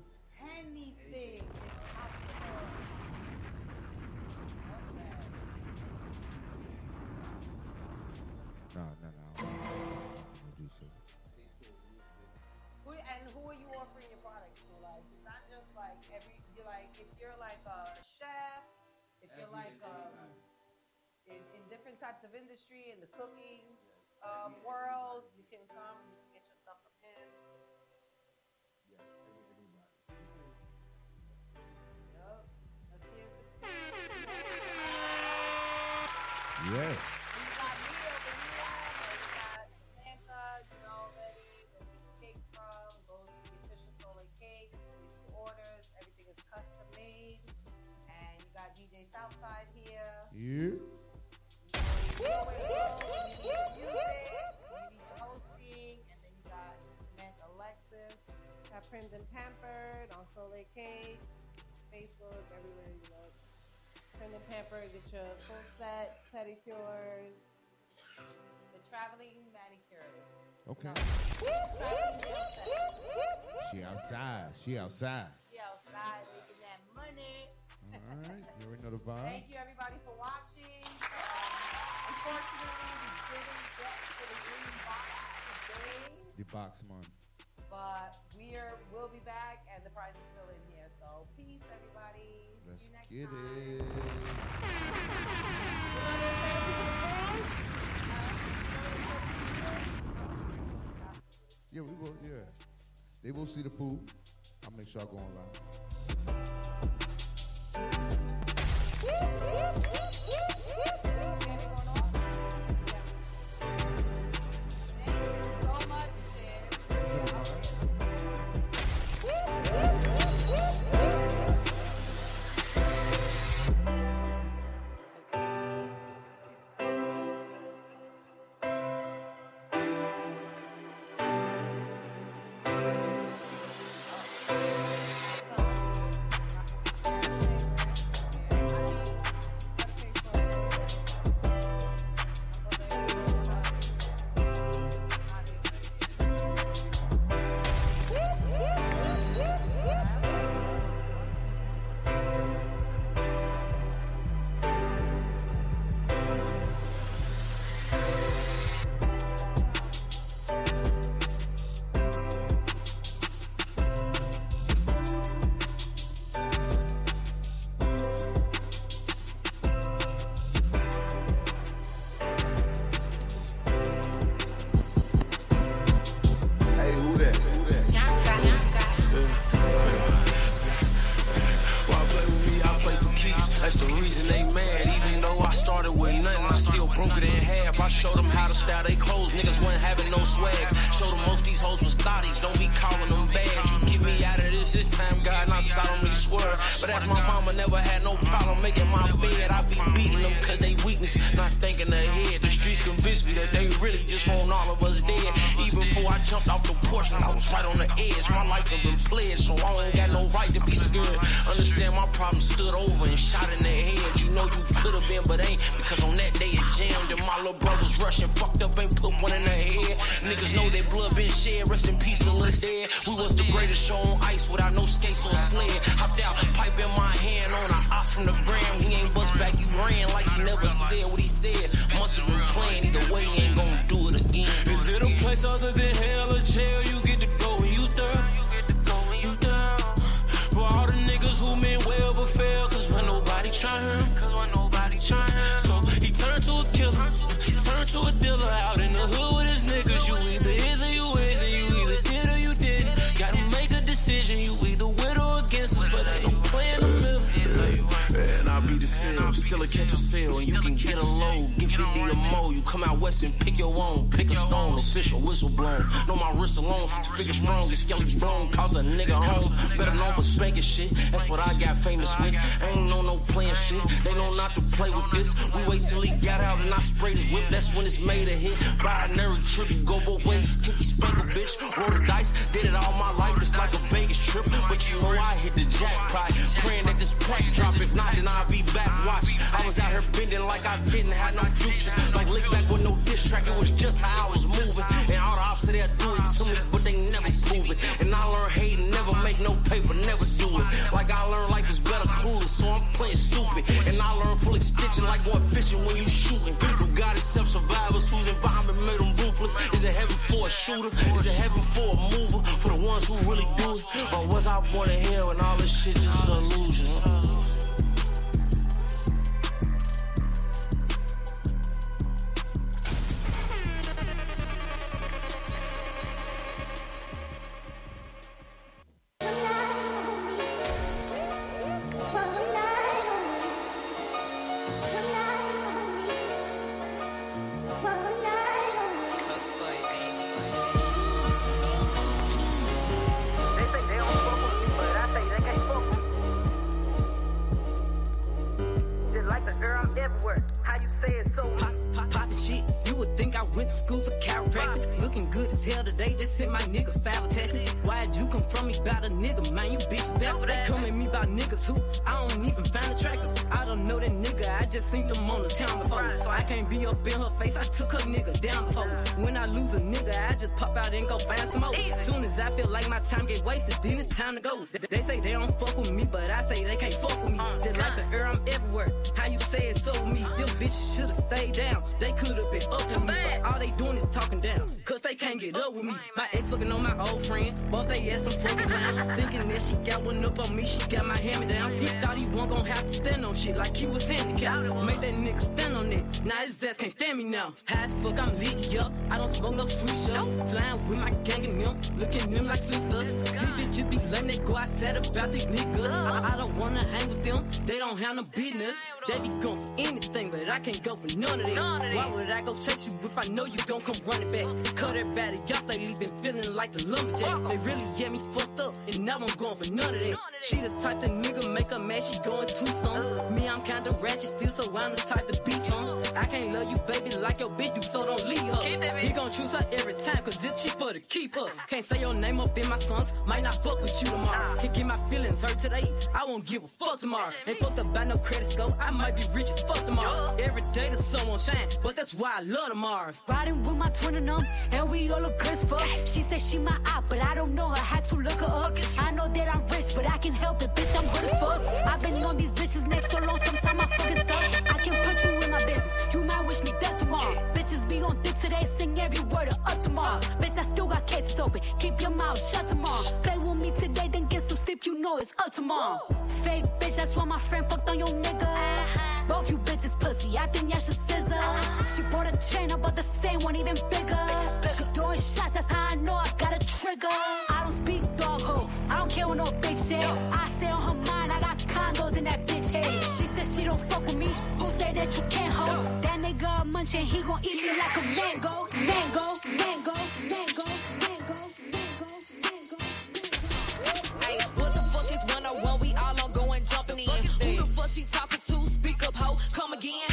anything is possible. No, no, no. I don't wanna do so. Who, and who are you offering your products to? Like, it's not just like every. You're like, if you're like a chef, if you're like um, in, in different types of industry, in the cooking um, world, you can come you got Primed and Pampered on Soleil Cakes, Facebook, everywhere you look. Primed and Pampered, get your full sets, pedicures. The traveling manicurist. Okay. She outside. She outside right. You already know the vibe. Thank you everybody for watching. Unfortunately, we didn't get to the green box today, The box month. but we are we'll be back and the prize is still in here. So peace, everybody. Let's See you next get time. it. Yeah, we will. Yeah, they will see the food. I'll make sure I go online. This time, God, not solemnly swear. But as my mama never had no problem making my bed, I be beating them cause they weakness. Not thinking ahead. The streets convinced me that they really just want all of us dead. Even before I jumped off the porch, I was right on the edge. My life has been pledged, so I ain't got no right to be scared. Understand my problem stood over and shot in the head. You know you could have been, but ain't. Because on that day it jammed and my little brothers rushing. Fucked up, ain't put one in the head. Niggas know their blood been shed. Rest in peace, the little dead. We was the greatest show on ice without no skates or sled. Hopped out, pipe in my hand on a op from the gram. He ain't bust back, he ran like he never said what he said. Must have been playing, either way, he ain't gonna do it again. Is it a place other than hell or jail? You get to go when you third. You down. For all the niggas who meant well but failed, cause when nobody trying. So he turned to a killer, turned to a dealer out in the hood still a catch a sale, and you can get a load, get 50 or more. You come out west and pick your own, pick a stone, official whistle blown. Know my wrist alone, six figures strong, get skelly blown, cause a nigga home. Better known for spanking shit, that's what I got famous with. Ain't no no playing shit, they know not to play with this. We wait till he got out and I sprayed his whip, that's when it's made a hit. Binary trip, go both ways, kinky spanker bitch. Roll the dice, did it all my life, it's like a Vegas trip. But you know I hit the jackpot, praying that this pack drop. If not, then I'll be back. Watch, I was out here bending like I didn't have no future. Like lick back with no diss track, it was just how I was moving. And all the opposite, they'll do it to me, but they never prove it. And I learned hating, never make no paper, never do it. Like I learned life is better cooler, so I'm playing stupid. And I learned fully stitching like going fishing when you shooting. You got self survivors whose environment made them ruthless. Is it heaven for a shooter? Is it heaven for a mover? For the ones who really do it? Or was I born in hell and all this shit just an illusion? Can't be up in her face. I took her nigga down before. When I lose a nigga, I just pop out and go find some more. Soon as I feel like my time get wasted, then it's time to go. They- say they don't fuck with me, but I say they can't fuck with me. Uh, just like the uh. air, I'm everywhere. How you say it so me? Them bitches should've stayed down. They could've been up to me, but all they doing is talking down. Cause they can't get up with me. My ex fucking on my old friend. Both they ass some fucking clowns. Thinking that she got one up on me, she got my hand me down. He thought he wasn't gonna have to stand on shit like he was handicapped. Made that nigga stand on it. Now his ass can't stand me now. High as fuck, I'm lit, yup. I don't smoke no sweet shots. Slime with my gang and them. Look at them like sisters. These bitches be lame, they go outside about these niggas. I, I don't wanna hang with them. They don't have no business. They be going for anything, but I can't go for none of that. Why would I go chase you if I know you gon' come running back? Cut everybody off lately, been feeling like the lumberjack. They really get me fucked up, and now I'm going for none of that. She the type that nigga make her mad, she going too some. Me, I'm kinda ratchet still, so I'm the type to be some. I can't love you, baby, like your bitch do, so don't leave her. He gon' choose her every time, cause it's cheaper to keep her. Can't say your name up in my songs, might not fuck with you tomorrow. Can get my feelings hurt today, I won't give a fuck tomorrow. Ain't fucked up by no credit score, I might be rich as fuck tomorrow. Every day the sun won't shine, but that's why I love tomorrow. Riding with my twin and them, and we all look good as fuck. She said she my op, but I don't know her. Had to look her up. I know that I'm rich, but I can help it, bitch. I'm good as fuck. I've been on these bitches next so long, sometimes I fucking stuck. I can put you in my business. Wish me dead tomorrow. Bitches be on dick today, sing every word of up tomorrow. Bitch, I still got cases open. Keep your mouth shut tomorrow. Play with me today, then get some sleep. You know it's up tomorrow. Fake bitch, that's why my friend fucked on your nigga. Both you bitches pussy, I think y'all should scissor. She bought a chain, I bought the same one, even bigger. She throwing shots, that's how I know I got a trigger. I don't speak dog ho, I don't care what no bitch say. I say on her mind, I got condos in that bitch head. She said she don't fuck with me. Who say that you can't nigga a munching, he gon' eat me like a mango, mango, mango, mango, mango, mango, mango. Hey, what the fuck is 101? We all on going jumping in. Who the fuck she talking to? Speak up, ho. Come again.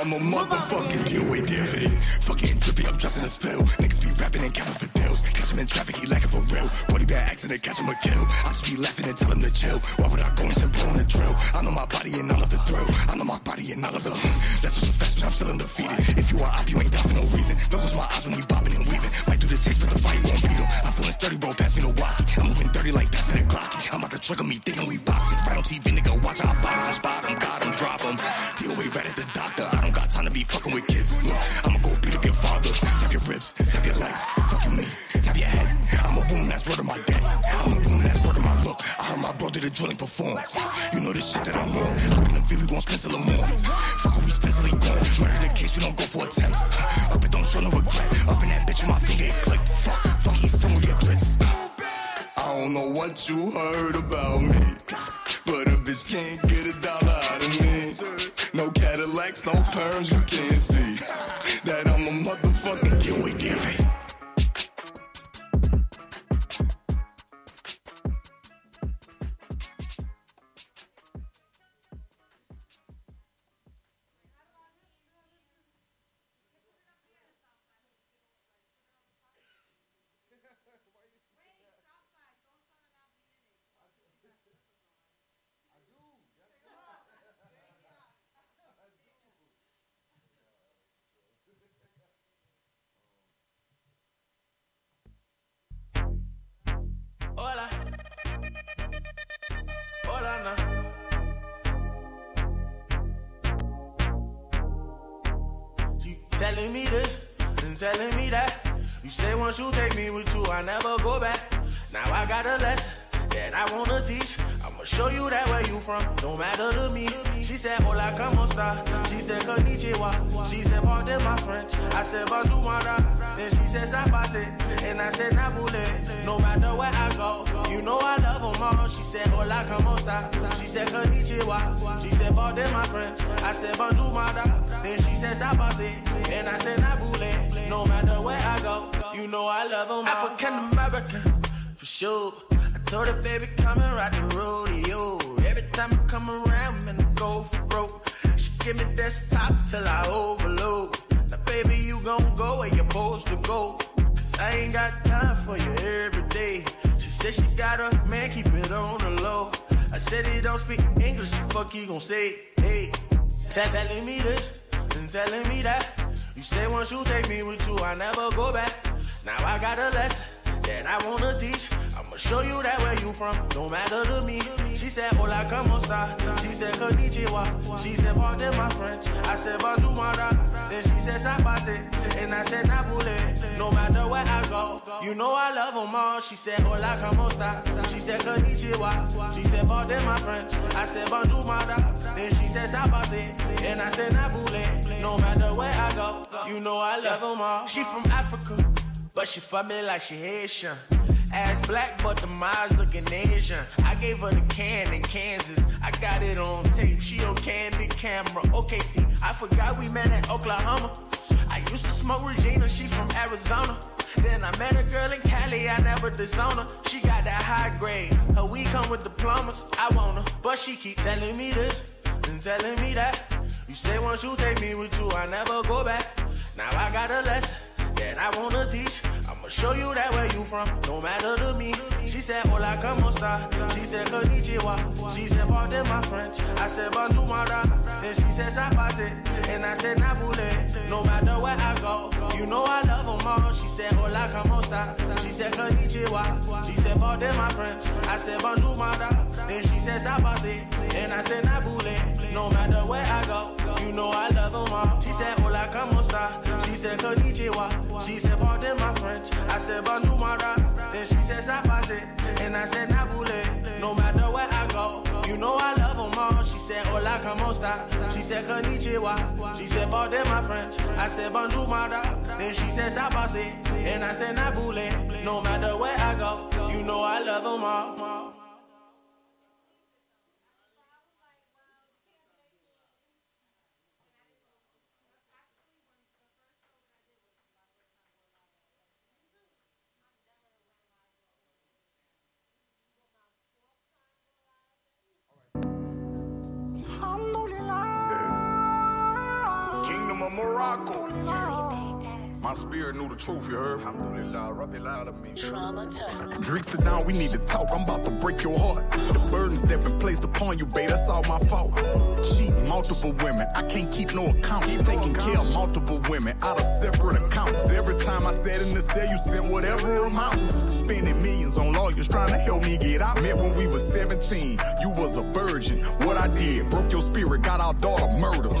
I'm a motherfucking POA David. Fucking drippy, I'm dressing a spill. Niggas be rapping and capping for deals. Catch him in traffic, he lacking for real. Body bad accident, catch him a kill. I just be laughing and tell him to chill. Hola, como esta? She said, Konnichiwa. She said, Pardon my French. I said, Bonjour, madame. Then she said, Sabase. And I said, Nabule. No matter where I go, you know I love them all. She from Africa. But she fuck me like she Haitian. Ass black, but the eyes looking Asian. I gave her the can in Kansas. I got it on tape. She on candid camera. Okay, see, I forgot we met in Oklahoma. I used to smoke Regina. She from Arizona. Then I met a girl in Cali. I never disown her. She got that high grade. Her weed come with diplomas. I want her, but she keep telling me this and telling me that. You say once you take me with you, I never go back. Now I got a lesson that I wanna teach. Show you that where you from, no matter to me. She said, Hola, como esta? She said, Konnichiwa. She said, Pardon my French. I said, Bonjour, madame. Then she said, Sabase. And I said, Nabule. No matter where I go, you know I love them all. She said, Hola, como esta? She said, Konnichiwa. She said, Pardon my French. I said, Bonjour, madame. Then she said, said. And I said, not bullet. No matter where I go, you know I love them all. She said, hola, como esta? She said, konnichiwa. She said, pardon my French. I said, my Then she stop, I said. And I said, not bullet. No matter where I go, you know I love them all. She said, hola, esta? She said, konnichiwa. She said, pardon my French. I said, my Then she stop, I said. And I said, not bullet. No matter where I go, you know I love them all. Morocco. My spirit knew the truth, you heard? Drink, sit down, we need to talk. I'm about to break your heart. The burdens that been placed upon you, babe, that's all my fault. Cheat multiple women, I can't keep no account. Taking care of multiple women out of separate accounts. Every time I sat in the cell, you sent whatever amount. Spending millions on lawyers trying to help me get out. Met when we was 17, you was a virgin. What I did, broke your spirit, got our daughter murdered.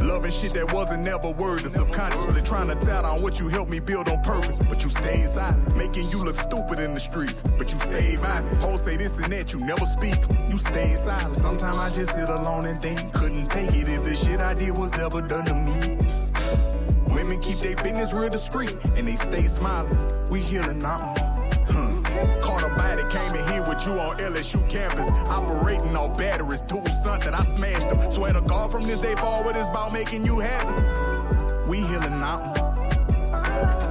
Loving shit that wasn't never worded, subconsciously trying to tell on what you helped me build on purpose. But you stayed silent, making you look stupid in the streets. But you stayed violent. Hoes say this and that, you never speak. You stayed silent. Sometimes I just sit alone and think, couldn't take it if the shit I did was ever done to me. Women keep their business real discreet and they stay smiling. We healing. Huh. You on LSU campus. Operating off batteries, two son that I smashed them. Swear to God from this day forward, it's about making you happy. We healing now.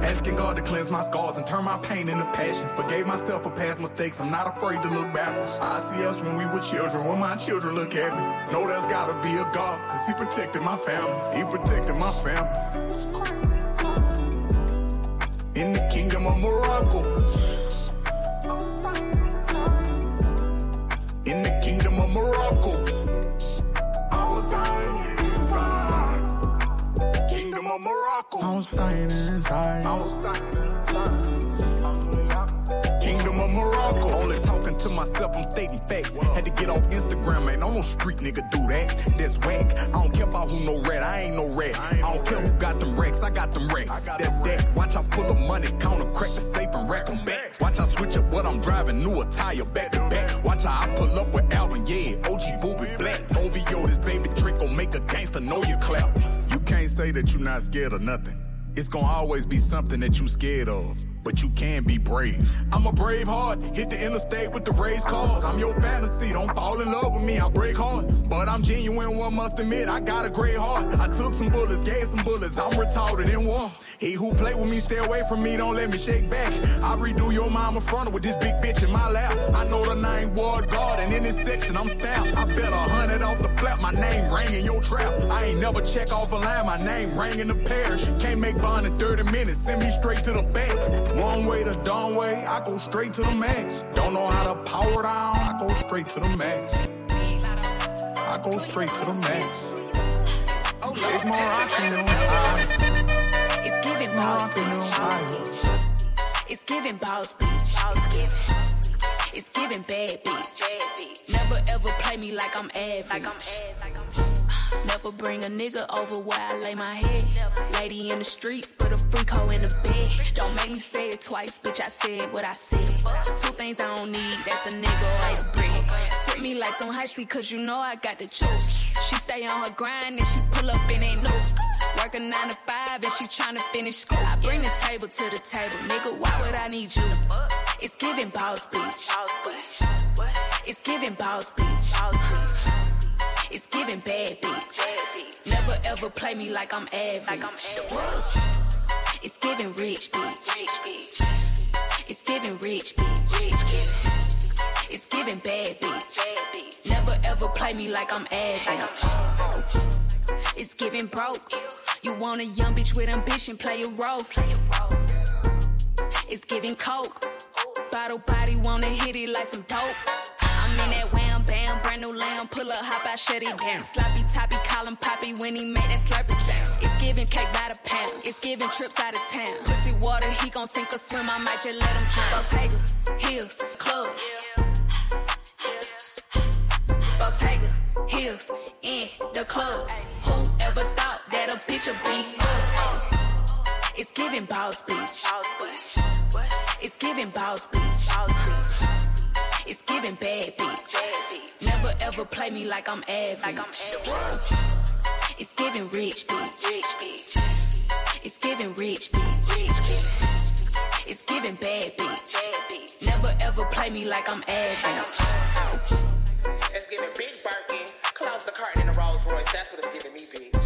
Asking God to cleanse my scars and turn my pain into passion. Forgave myself for past mistakes, I'm not afraid to look backwards. I see us when we were children, when my children look at me. Know there's gotta be a God, cause He protected my family. He protected my family. In the kingdom of Morocco. I was dying inside. Kingdom of Morocco. I was dying inside. I was dying inside. Kingdom of Morocco. Only talking to myself, I'm stating facts. Had to get off Instagram, man. I'm no street nigga do that. That's whack. I don't care about who no rat. I ain't no rat. I don't care who got them racks. I got them racks. That's that. Watch I pull up money counter, crack the safe and rack them back. Watch I switch up what I'm driving, new attire back to back. Watch how I pull up with Alvin, yeah. Gangster know you clap. You can't say that you're not scared of nothing. It's gonna always be something that you're scared of. But you can be brave. I'm a brave heart, hit the interstate with the race cars. I'm your fantasy, don't fall in love with me, I break hearts. But I'm genuine, one must admit, I got a great heart. I took some bullets, gave some bullets, I'm retarded in war. He who play with me, stay away from me, don't let me shake back. I redo your mama frontal with this big bitch in my lap. I know the name Ward Guard, and in this section I'm stamped. I bet a hundred off the flap, my name rang in your trap. I ain't never check off a line, my name rang in the parish. Can't make bond in 30 minutes, send me straight to the bank. One way to done way, I go straight to the max. Don't know how to power down, I go straight to the max. I go straight to the max. Oh, it's more rockin' on high. It's giving boss bitch. It's giving boss bitch. It's giving bad bitch. Never ever play me like I'm average. Never bring a nigga over where I lay my head. Lady in the streets, but a freak hoe in the bed. Don't make me say it twice, bitch. I said what I said. Two things I don't need, that's a nigga or his bread. Sit me like some heisty, cause you know I got the juice. She stay on her grind and she pull up and ain't loose. Work a nine to five and she tryna finish school. I bring the table to the table, nigga. Why would I need you? It's giving boss bitch. It's giving boss bitch. It's giving bad bitch. Never ever play me like I'm average. It's giving rich bitch. It's giving rich bitch. It's giving bad bitch. Never ever play me like I'm average. It's giving broke. You want a young bitch with ambition, play a role. It's giving coke. Bottle body wanna hit it like some dope bam. Brand new lamb, pull up, hop out, shut it down. Sloppy toppy, call him poppy when he make that slurpy sound. It's giving cake by the pound. It's giving trips out of town. Pussy water, he gon' sink or swim. I might just let him drown. Bottega, heels, club. Bottega, heels, in the club. Who ever thought that a bitch would be up? It's giving boss bitch. It's giving boss bitch. It's giving bad bitch. Never play me like I'm average. Like I'm. It's giving rich bitch. rich, bitch. It's giving rich, bitch. Rich, bitch. It's giving bad, bitch. Bad, Never ever play me like I'm average. It's giving big Birkin, Close the cart in a Rolls Royce. That's what it's giving me, bitch.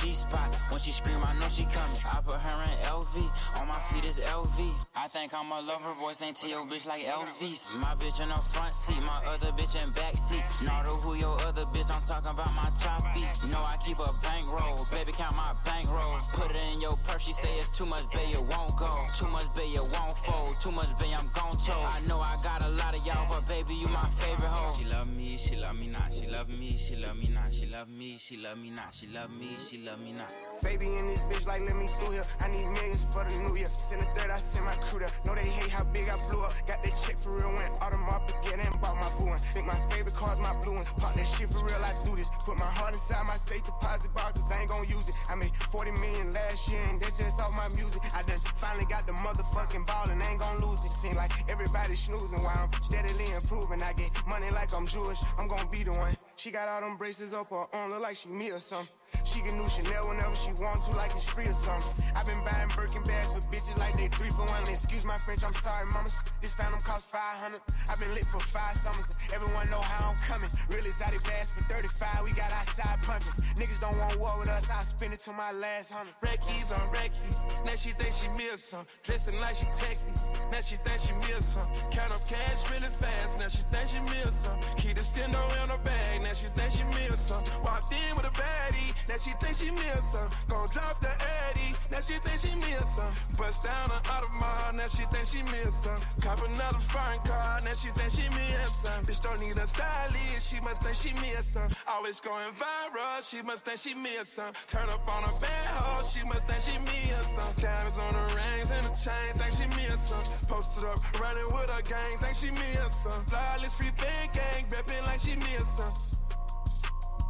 G spot, when she scream, I know she coming. I put her in LV, on my feet is LV. I think I'm a lover, boy, ain't to your bitch like Elvis. My bitch in the front seat, my other bitch in back seat. Nardo, who your other bitch? I'm talking about my choppy. No, I keep a bankroll, baby, count my bankroll. Put it in your purse, she say it's too much, babe, it won't go. Too much, babe, it won't fold. Too much, babe, I'm gon' choke. I know I got a lot of y'all, but baby, you my favorite hoe. She love me, she love me not. She love me, she love me not. She love me, she love me not. She love me, she love me not. Baby in this bitch like let me through here. I need millions for the new year. Send a third, I send my crew there. Know they hate how big I blew up. Got that check for real, went Audemars Piguet and bought my boo one. Think my favorite car's my blue one. Pop that shit for real, I do this. Put my heart inside my safe deposit box, cause I ain't gon' use it. I made 40 million last year and that's just off my music. I done finally got the motherfucking ball and ain't gon' lose it. Seem like everybody snoozing while I'm steadily improving. I get money like I'm Jewish, I'm gon' be the one. She got all them braces up her arm, look like she me or something. She can do Chanel whenever she want to, like it's free or something. I've been buying Birkin bags for bitches like they three for one. Excuse my French, I'm sorry, mamas. This phantom cost 500. I've been lit for five summers. Everyone know how I'm coming. Real exotic bags for 35. We got outside pumping. Niggas don't want war with us. I'll spend it till my last hundred. Reckies on Recky. Now she think she me or some. Dressing like she text me. Now she think she me or some. Count up cash really fast. Now she think she me or some. Keep the stendo in her bag. Now she think she me or some. Walked in with a baddie. Now she think she some. Gon' drop the Addy. Now she think she some. Bust down an Audemars. Now she think she some. Cop another foreign car. Now she think she some. Bitch don't need a stylist. She must think she some. Always going viral. She must think she some. Turn up on a bad hoe. She must think she some. Diamonds on the rings and the chain. Think she or some. Posted up running with a gang. Think she or some. Flawless free big gang. Reppin' like she some.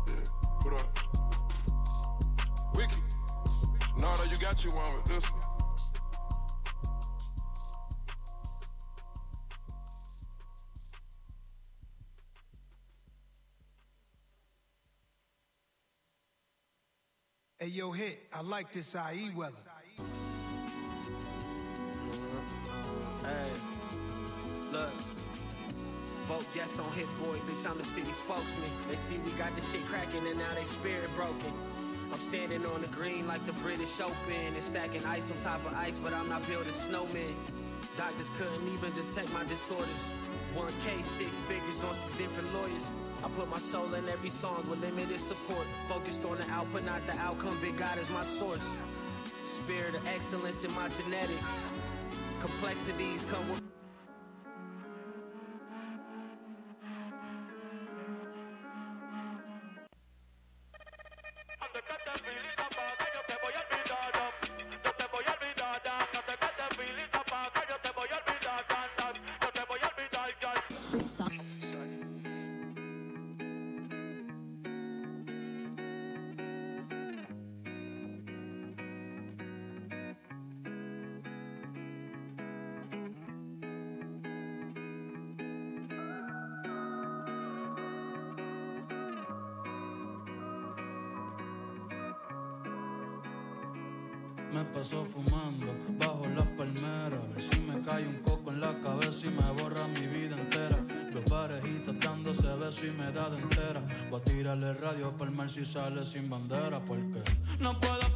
Yeah, put up. Wiki. Nardo, you got you one with this one. Hey, yo, hit. I like this IE weather. Uh, hey, look. Vote yes on Hit Boy, bitch. I'm the city spokesman. They see we got the shit cracking and now they spirit broken. I'm standing on the green like the British Open and stacking ice on top of ice, but I'm not building snowmen. Doctors couldn't even detect my disorders. 1K, six figures on six different lawyers. I put my soul in every song with limited support. Focused on the output, not the outcome. Big God is my source. Spirit of excellence in my genetics. Complexities come with. Me paso fumando bajo las palmeras. A ver si me cae un coco en la cabeza y me borra mi vida entera. Veo parejitas dándose besos y me da de entera. Voy a tirarle radio para el mar si sale sin bandera. Porque no puedo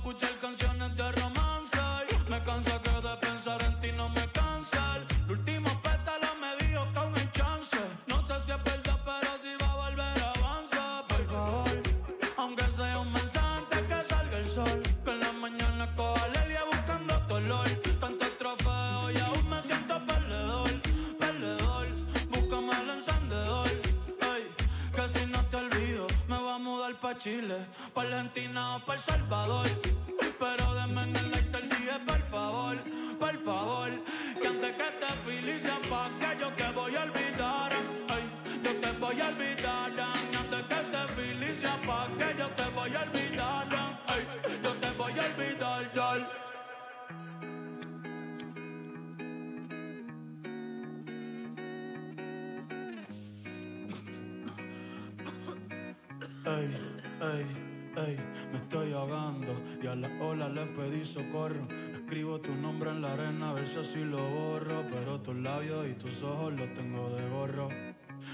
Escribo tu nombre en la arena, a ver si así lo borro. Pero tus labios y tus ojos los tengo de gorro.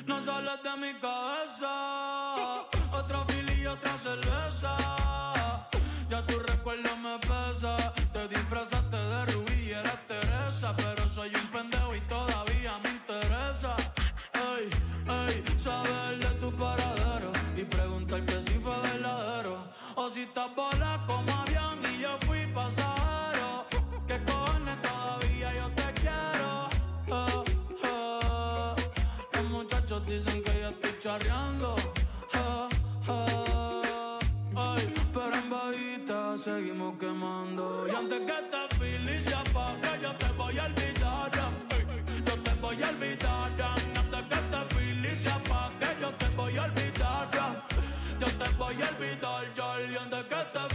No sales de mi cabeza, otra fila y otra cerveza. Ya tu recuerdo me pesa, te disfrazaste de rubí y eras Teresa. Pero soy un pendejo y todavía me interesa. Ey, ey, saber de tu paradero y preguntarte si fue verdadero o si estás volando. voy a olvidar, Jolly, y antes que te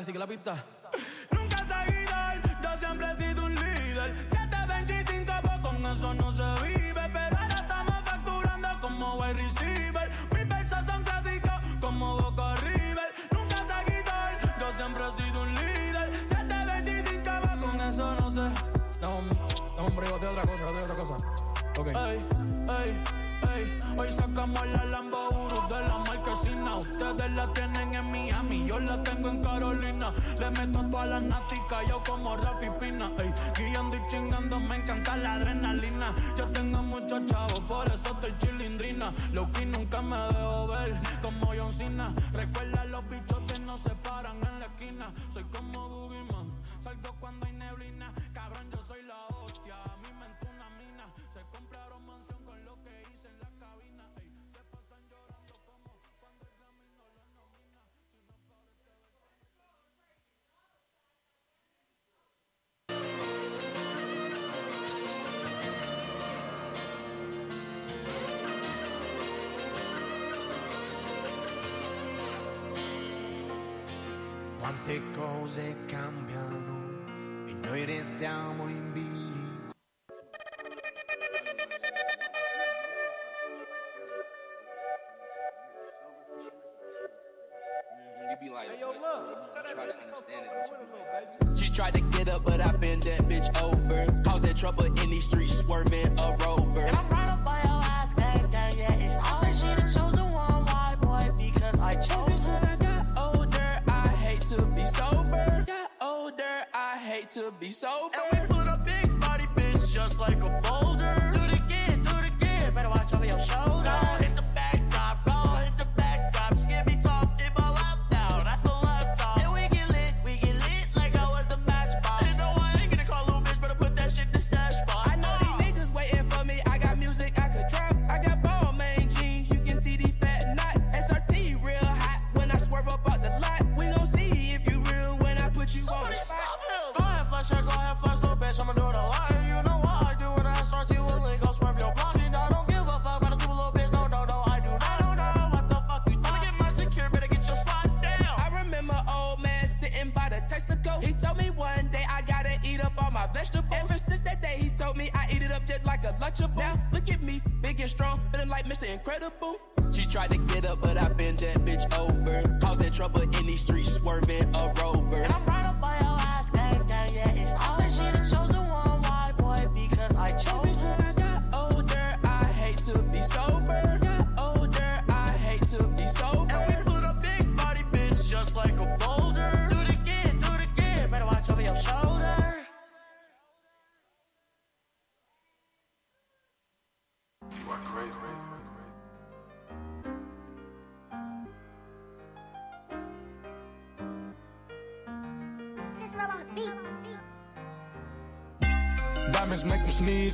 así que la pista. Yo como Rafi Pina. Ey, guiando y chingando, me encanta la adrenalina. Yo tengo muchos chavos, por eso estoy chilindrina. Quante cose cambiano e noi restiamo in bilico. You be like, Hey, yo, what? look. Tell that Try to to understand it. with a little, baby. She tried to get up, but I been that bitch over. Causing trouble in these streets, swerving a rover. To be sober. And we put a big body bitch just like a boulder.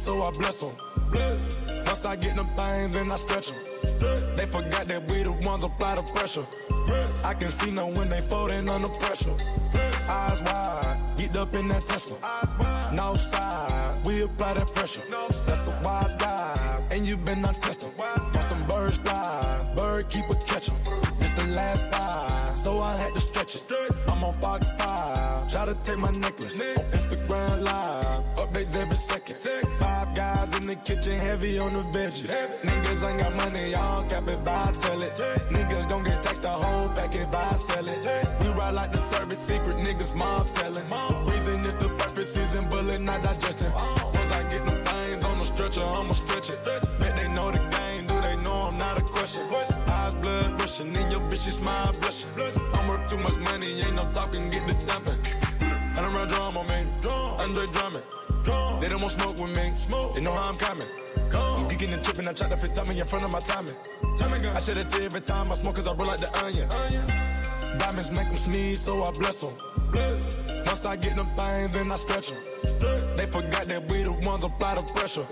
So I bless them. Once I get them things, then I stretch them. They forgot that we the ones apply the pressure. I can see no when they folding under pressure. Eyes wide, get up in that Tesla. No side, we apply that pressure. That's a wise guy, and you been untested. Watch them birds fly, bird keep a catch 'em. It's the last five, so I had to stretch it. I'm on Fox 5, try to take my necklace. Updates every second. Five guys in the kitchen, heavy on the veggies. Niggas ain't got money, y'all cap it, buy, tell it. Niggas gon' get taxed the whole packet, buy, sell it. We ride like the service secret, niggas mob telling. Reason is the perfect season, bullet not digesting. Once I get them things on the stretcher, I'ma stretch it. Bet they know the game, do they know I'm not a question? Eyes blood rushing, and your bitch is smile blushing. I'm worth too much money, ain't no talking, get the dumping. I don't run drum on They don't want smoke with me, they know how I'm coming. I'm geeking and tripping, I try to fit time in front of my timing. I shed a tear every time I smoke cause I roll like the onion. Diamonds make them sneeze, so I bless them. Once I get them things, then I stretch them. They forgot that we the ones apply the pressure.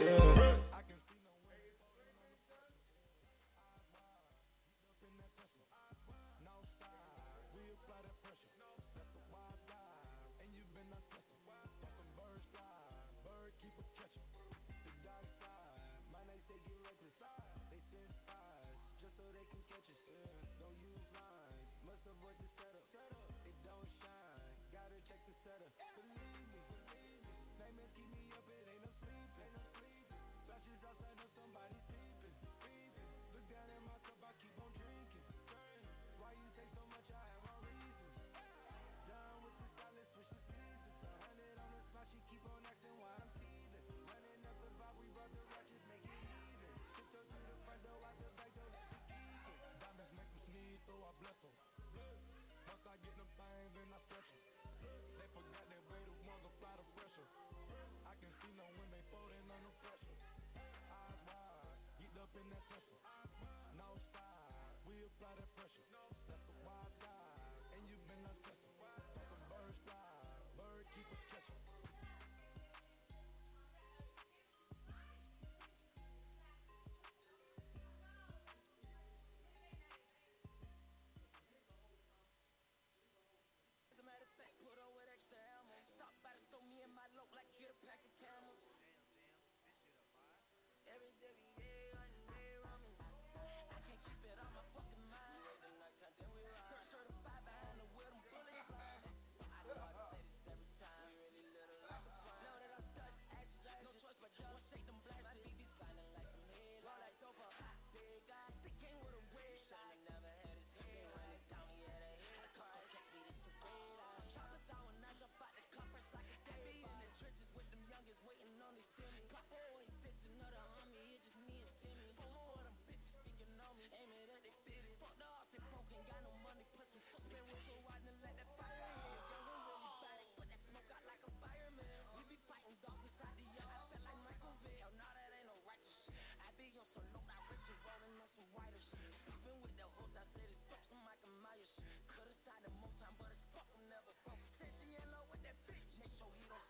on so low, that reach it rolling on some whiter shit. Even with the whole time, slid his throat, some Michael Myers shit. Could've signed him more time, but it's fuck, I'm never broke. Since he with that bitch, make sure he don't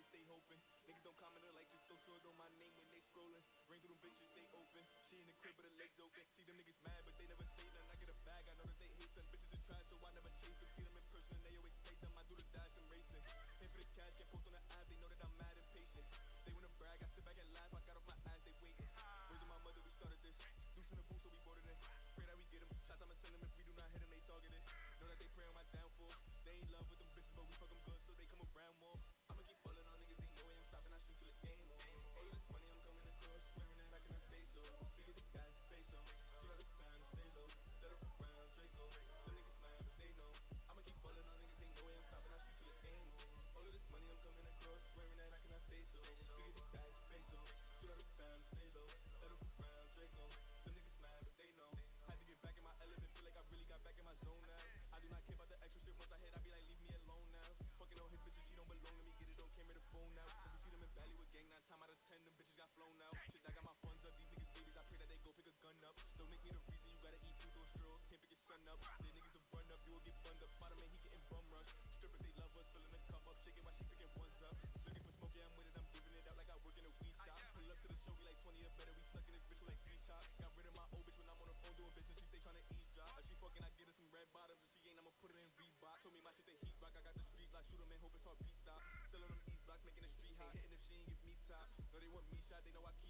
they stay hoping. Niggas don't comment on like just throw swords on my name when they scrolling. Ring through them bitches, they open. She in the crib with her legs open. See them niggas hope it's hard beats stop. Still on them east blocks, making the street hot. Hitting if she ain't give me top. know they want me shot, they know I keep.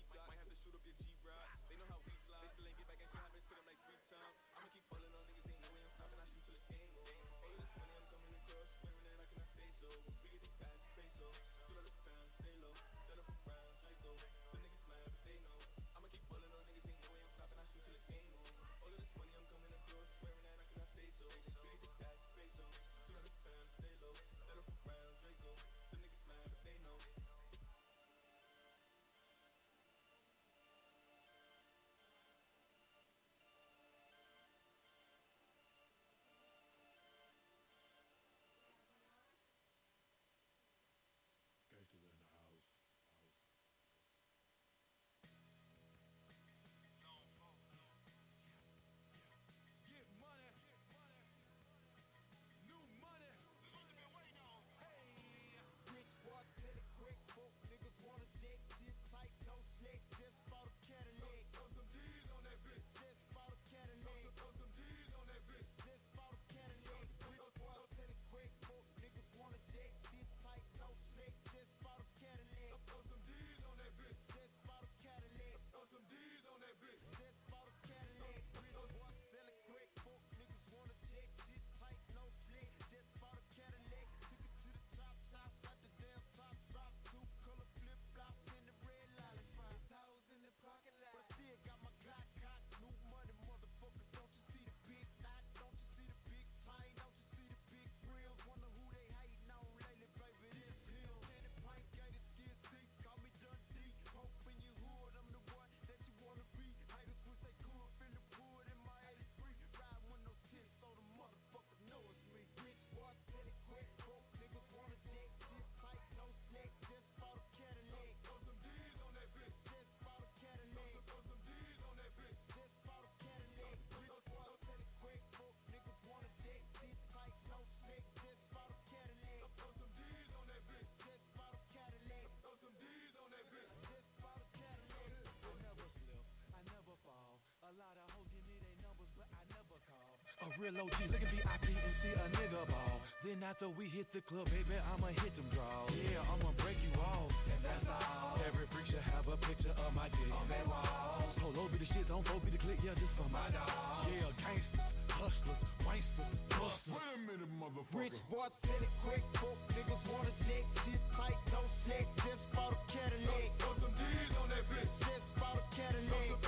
Real OG, look at VIP and see a nigga ball. Then after we hit the club, baby, I'ma hit them draws. Yeah, I'ma break you off. And that's all. Every freak should have a picture of my dick. On their walls. Polo be the shits, on four be the click, yeah, just for my dog. Yeah, gangsters, hustlers, wanksters, busters. Wait a minute, motherfucker. Rich boy, sell it quick, broke niggas wanna jet, shit tight, no slack. Just bought a Cadillac. Throw some D's on that bitch. Just bought a Cadillac.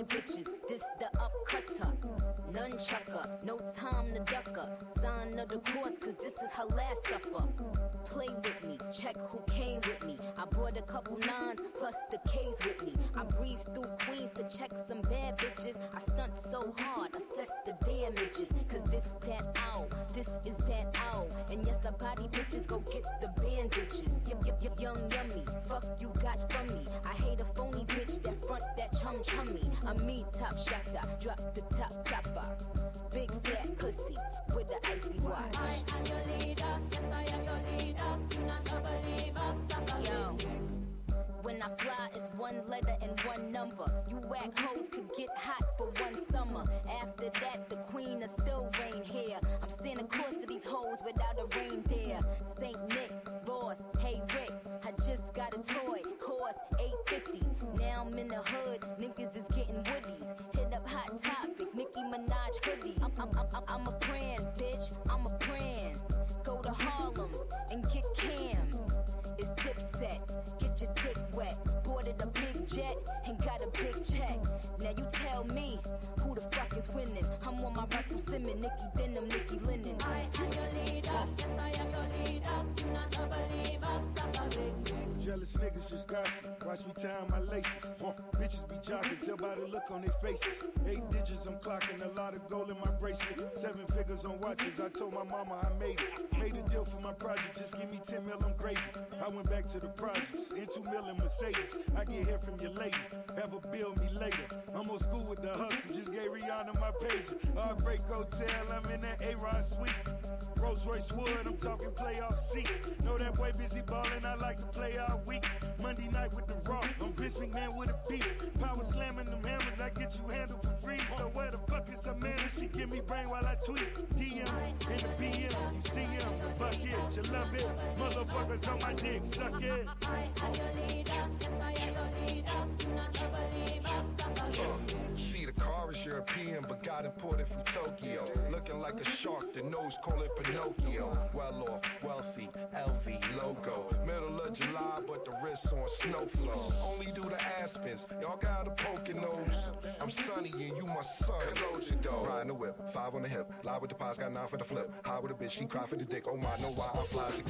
Fighter bitches, this the upcutter. Nunchucker, no time to duck ducker. Sign of the course, cause this is her last supper. Play with me, check who came with me. I brought a couple nines plus the K's with me. I breeze through Queens to check some bad bitches. I stunt so hard, assess the damages. Cause this that ow, this is that ow. And yes, I body bitches, go get the bandages. Yep, yep, yep, young yummy. Fuck you got from me. Front that chum chummy. I'm me top shatter, drop the top topper. Big fat pussy with the icy watch. I am your leader, yes I am your leader. You not a believer, a Yo. When I fly, it's one letter and one number. You whack hoes could get hot for one summer. After that, the queen will still reign here. I'm Santa Claus to these hoes without a reindeer. Saint Nick, Ross, hey Rick, I just got a toy, cost 850. Now I'm in the hood, niggas is getting woodies. Hit up Hot Topic, Nicki Minaj hoodies. I'm, I'm, I'm, I'm a brand, bitch, I'm a brand. Go to Harlem and get Cam. It's Dipset, get your dick wet. Boarded a big jet and got a big check. Now you tell me who the fuck is winning. I'm on my Russell Simmons, Nicki Denim, Nicki Linen. I am your leader, yes I Jealous niggas just gossip. Watch me tie my laces. Uh, bitches be jogging, tell by the look on their faces. Eight digits, I'm clocking a lot of gold in my bracelet. Seven figures on watches. I told my mama I made it. Made a deal for my project, just give me 10 mil, I'm gravy. I went back to the projects, in two mil in Mercedes. I get here from your lady, have a bill me later. I'm old school with the hustle, just gave Rihanna my pager. Heartbreak Hotel, I'm in that A-Rod suite. Rolls Royce Wood, I'm talking playoff seat. Know that boy busy ballin', I like to play week. Monday night with the Raw, I'm Vince McMahon with a beat. Power slamming them hammers, I get you handled for free. So where the fuck is her man? She give me brain while I tweet. DM in the BM, you see him, the bucket, you love it. Motherfuckers on my dick, suck it. See, the car is European, but got imported from Tokyo. Looking like a shark, the nose call it Pinocchio. Well off, wealthy, LV logo. Middle of July, but the wrists on snow flow. Only do the Aspens, y'all got a poking nose. I'm sunny and you my son. Close your. Riding the whip, five on the hip. Live with the pies, got nine for the flip. High with a bitch, she cry for the dick. Oh my, know why I fly to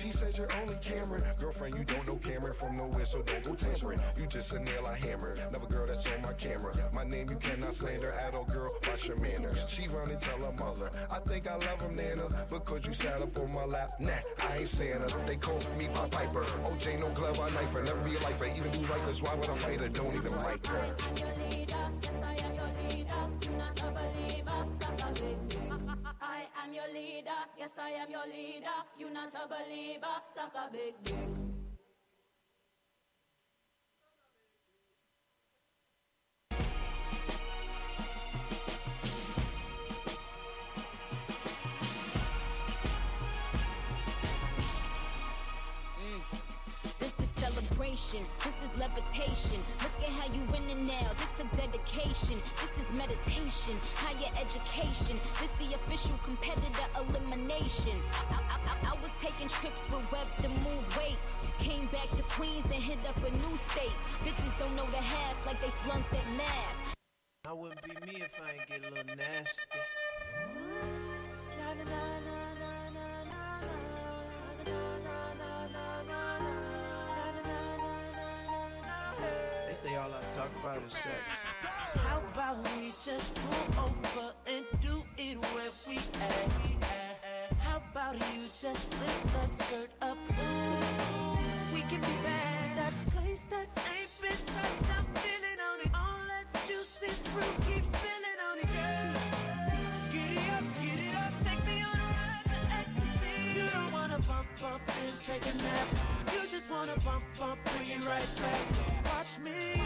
She said you're only Cameron. Girlfriend, you don't know Cameron from nowhere, so don't go tampering. You just a nail I hammer. Never girl that's on my camera. My name you cannot slander at girl. Watch your manners. She run and tell her mother. I think I love him, Nana. Because you sat up on my lap. Nah, I ain't Santa. They call me my piper. OJ, no glove, I knife her. Never be a lifer. Even do right, cause why would I fight her? Don't even like her. I am your leader, yes I am your leader. You not a believer, suck a big dick. Celebration, this is levitation. Look at how you winning now. This took dedication. This is meditation, higher education. This the official competitor elimination. I, I, I, I was taking trips with Web to move weight. Came back to Queens, then hit up a new state. Bitches don't know the half like they flunked at math. I wouldn't be me if I ain't get a little nasty. Say all I talk about is sex. How about we just pull over and do it where we at? How about you just lift that skirt up? Ooh, we can be bad. That place that ain't been touched, I'm feeling on it. All that juicy fruit keeps spilling bump and take a nap. You just wanna bump, bump, bring it right back. Watch me.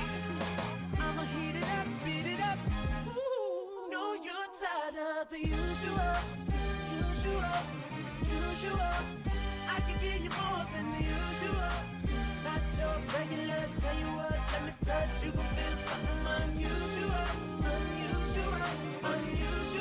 I'ma heat it up, beat it up. Know you're tired of the usual, usual, usual. I can give you more than the usual. Not your regular, tell you what, let me touch. You gon' feel something unusual, unusual, unusual.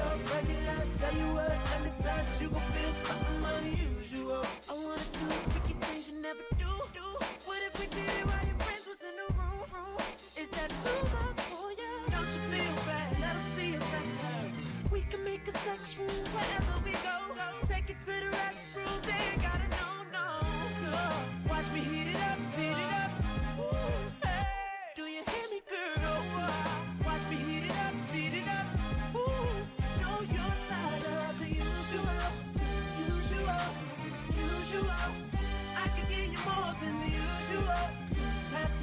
Your regular, tell you what, let me touch. You gon' feel something unusual. I wanna do freaky things you never do. do. What if we did it while your friends was in the room? room? Is that too much for you? Don't you feel bad? Let 'em see your sex life. We can make a sex room wherever we go. Take it to the restroom. They gotta know, no, no. Watch me heat it up.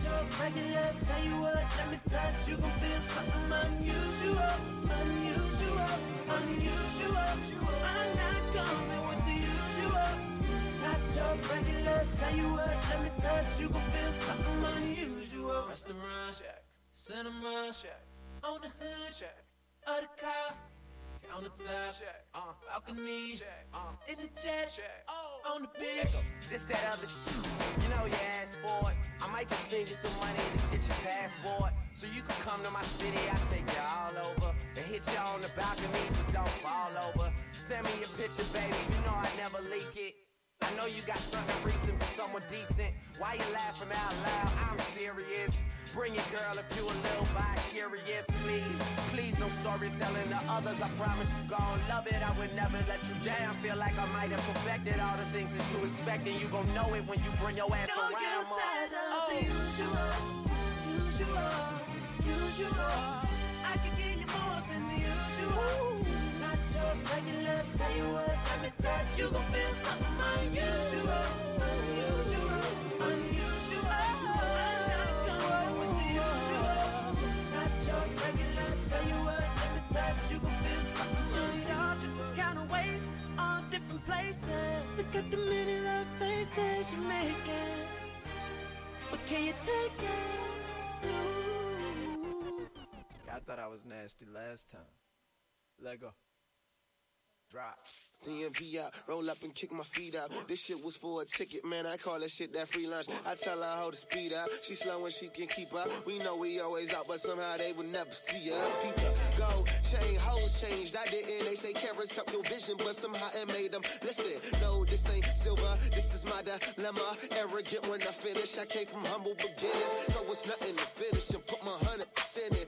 Your regular, tell you what, let me touch. You gon' feel something unusual, unusual, unusual. I'm not coming with the usual. Not your regular, tell you what, let me touch. You gon' feel something unusual. Restaurant, check. Cinema, check. On the hood, check. Of the car. On the top, uh, balcony, uh, in the jet, on the beach. This, that, other shit. You know you asked for it. I might just send you some money to get your passport. So you can come to my city, I take you all over. And hit you on the balcony, just don't fall over. Send me your picture, baby, you know I never leak it. I know you got something recent for someone decent. Why you laughing out loud? I'm serious. Bring it, girl, if you a little bi curious, please. Please no storytelling to others. I promise you gon' love it. I would never let you down. Feel like I might have perfected all the things that you expect, and you gon' know it when you bring your ass Know around. you're tired of Oh. the usual, usual, usual. I can give you more than the usual. Not your regular. Tell you what, let me touch. You gon' feel something unusual, Tell you what, touch. You feel something all different kind of ways, all different places. Look at the many love faces you're making. But can you take it? I thought I was nasty last time. Let go. Drop. DMV out, roll up and kick my feet out. This shit was for a ticket, man. I call that shit that free lunch. I tell her how to speed up. She slow when she can keep up. We know we always out, but somehow they would never see us. People go, change, hoes changed. I didn't. They say cameras help your vision, but somehow it made them listen. No, this ain't silver. This is my dilemma. Arrogant when I finish. I came from humble beginnings, so it's nothing to finish and put my hundred percent in.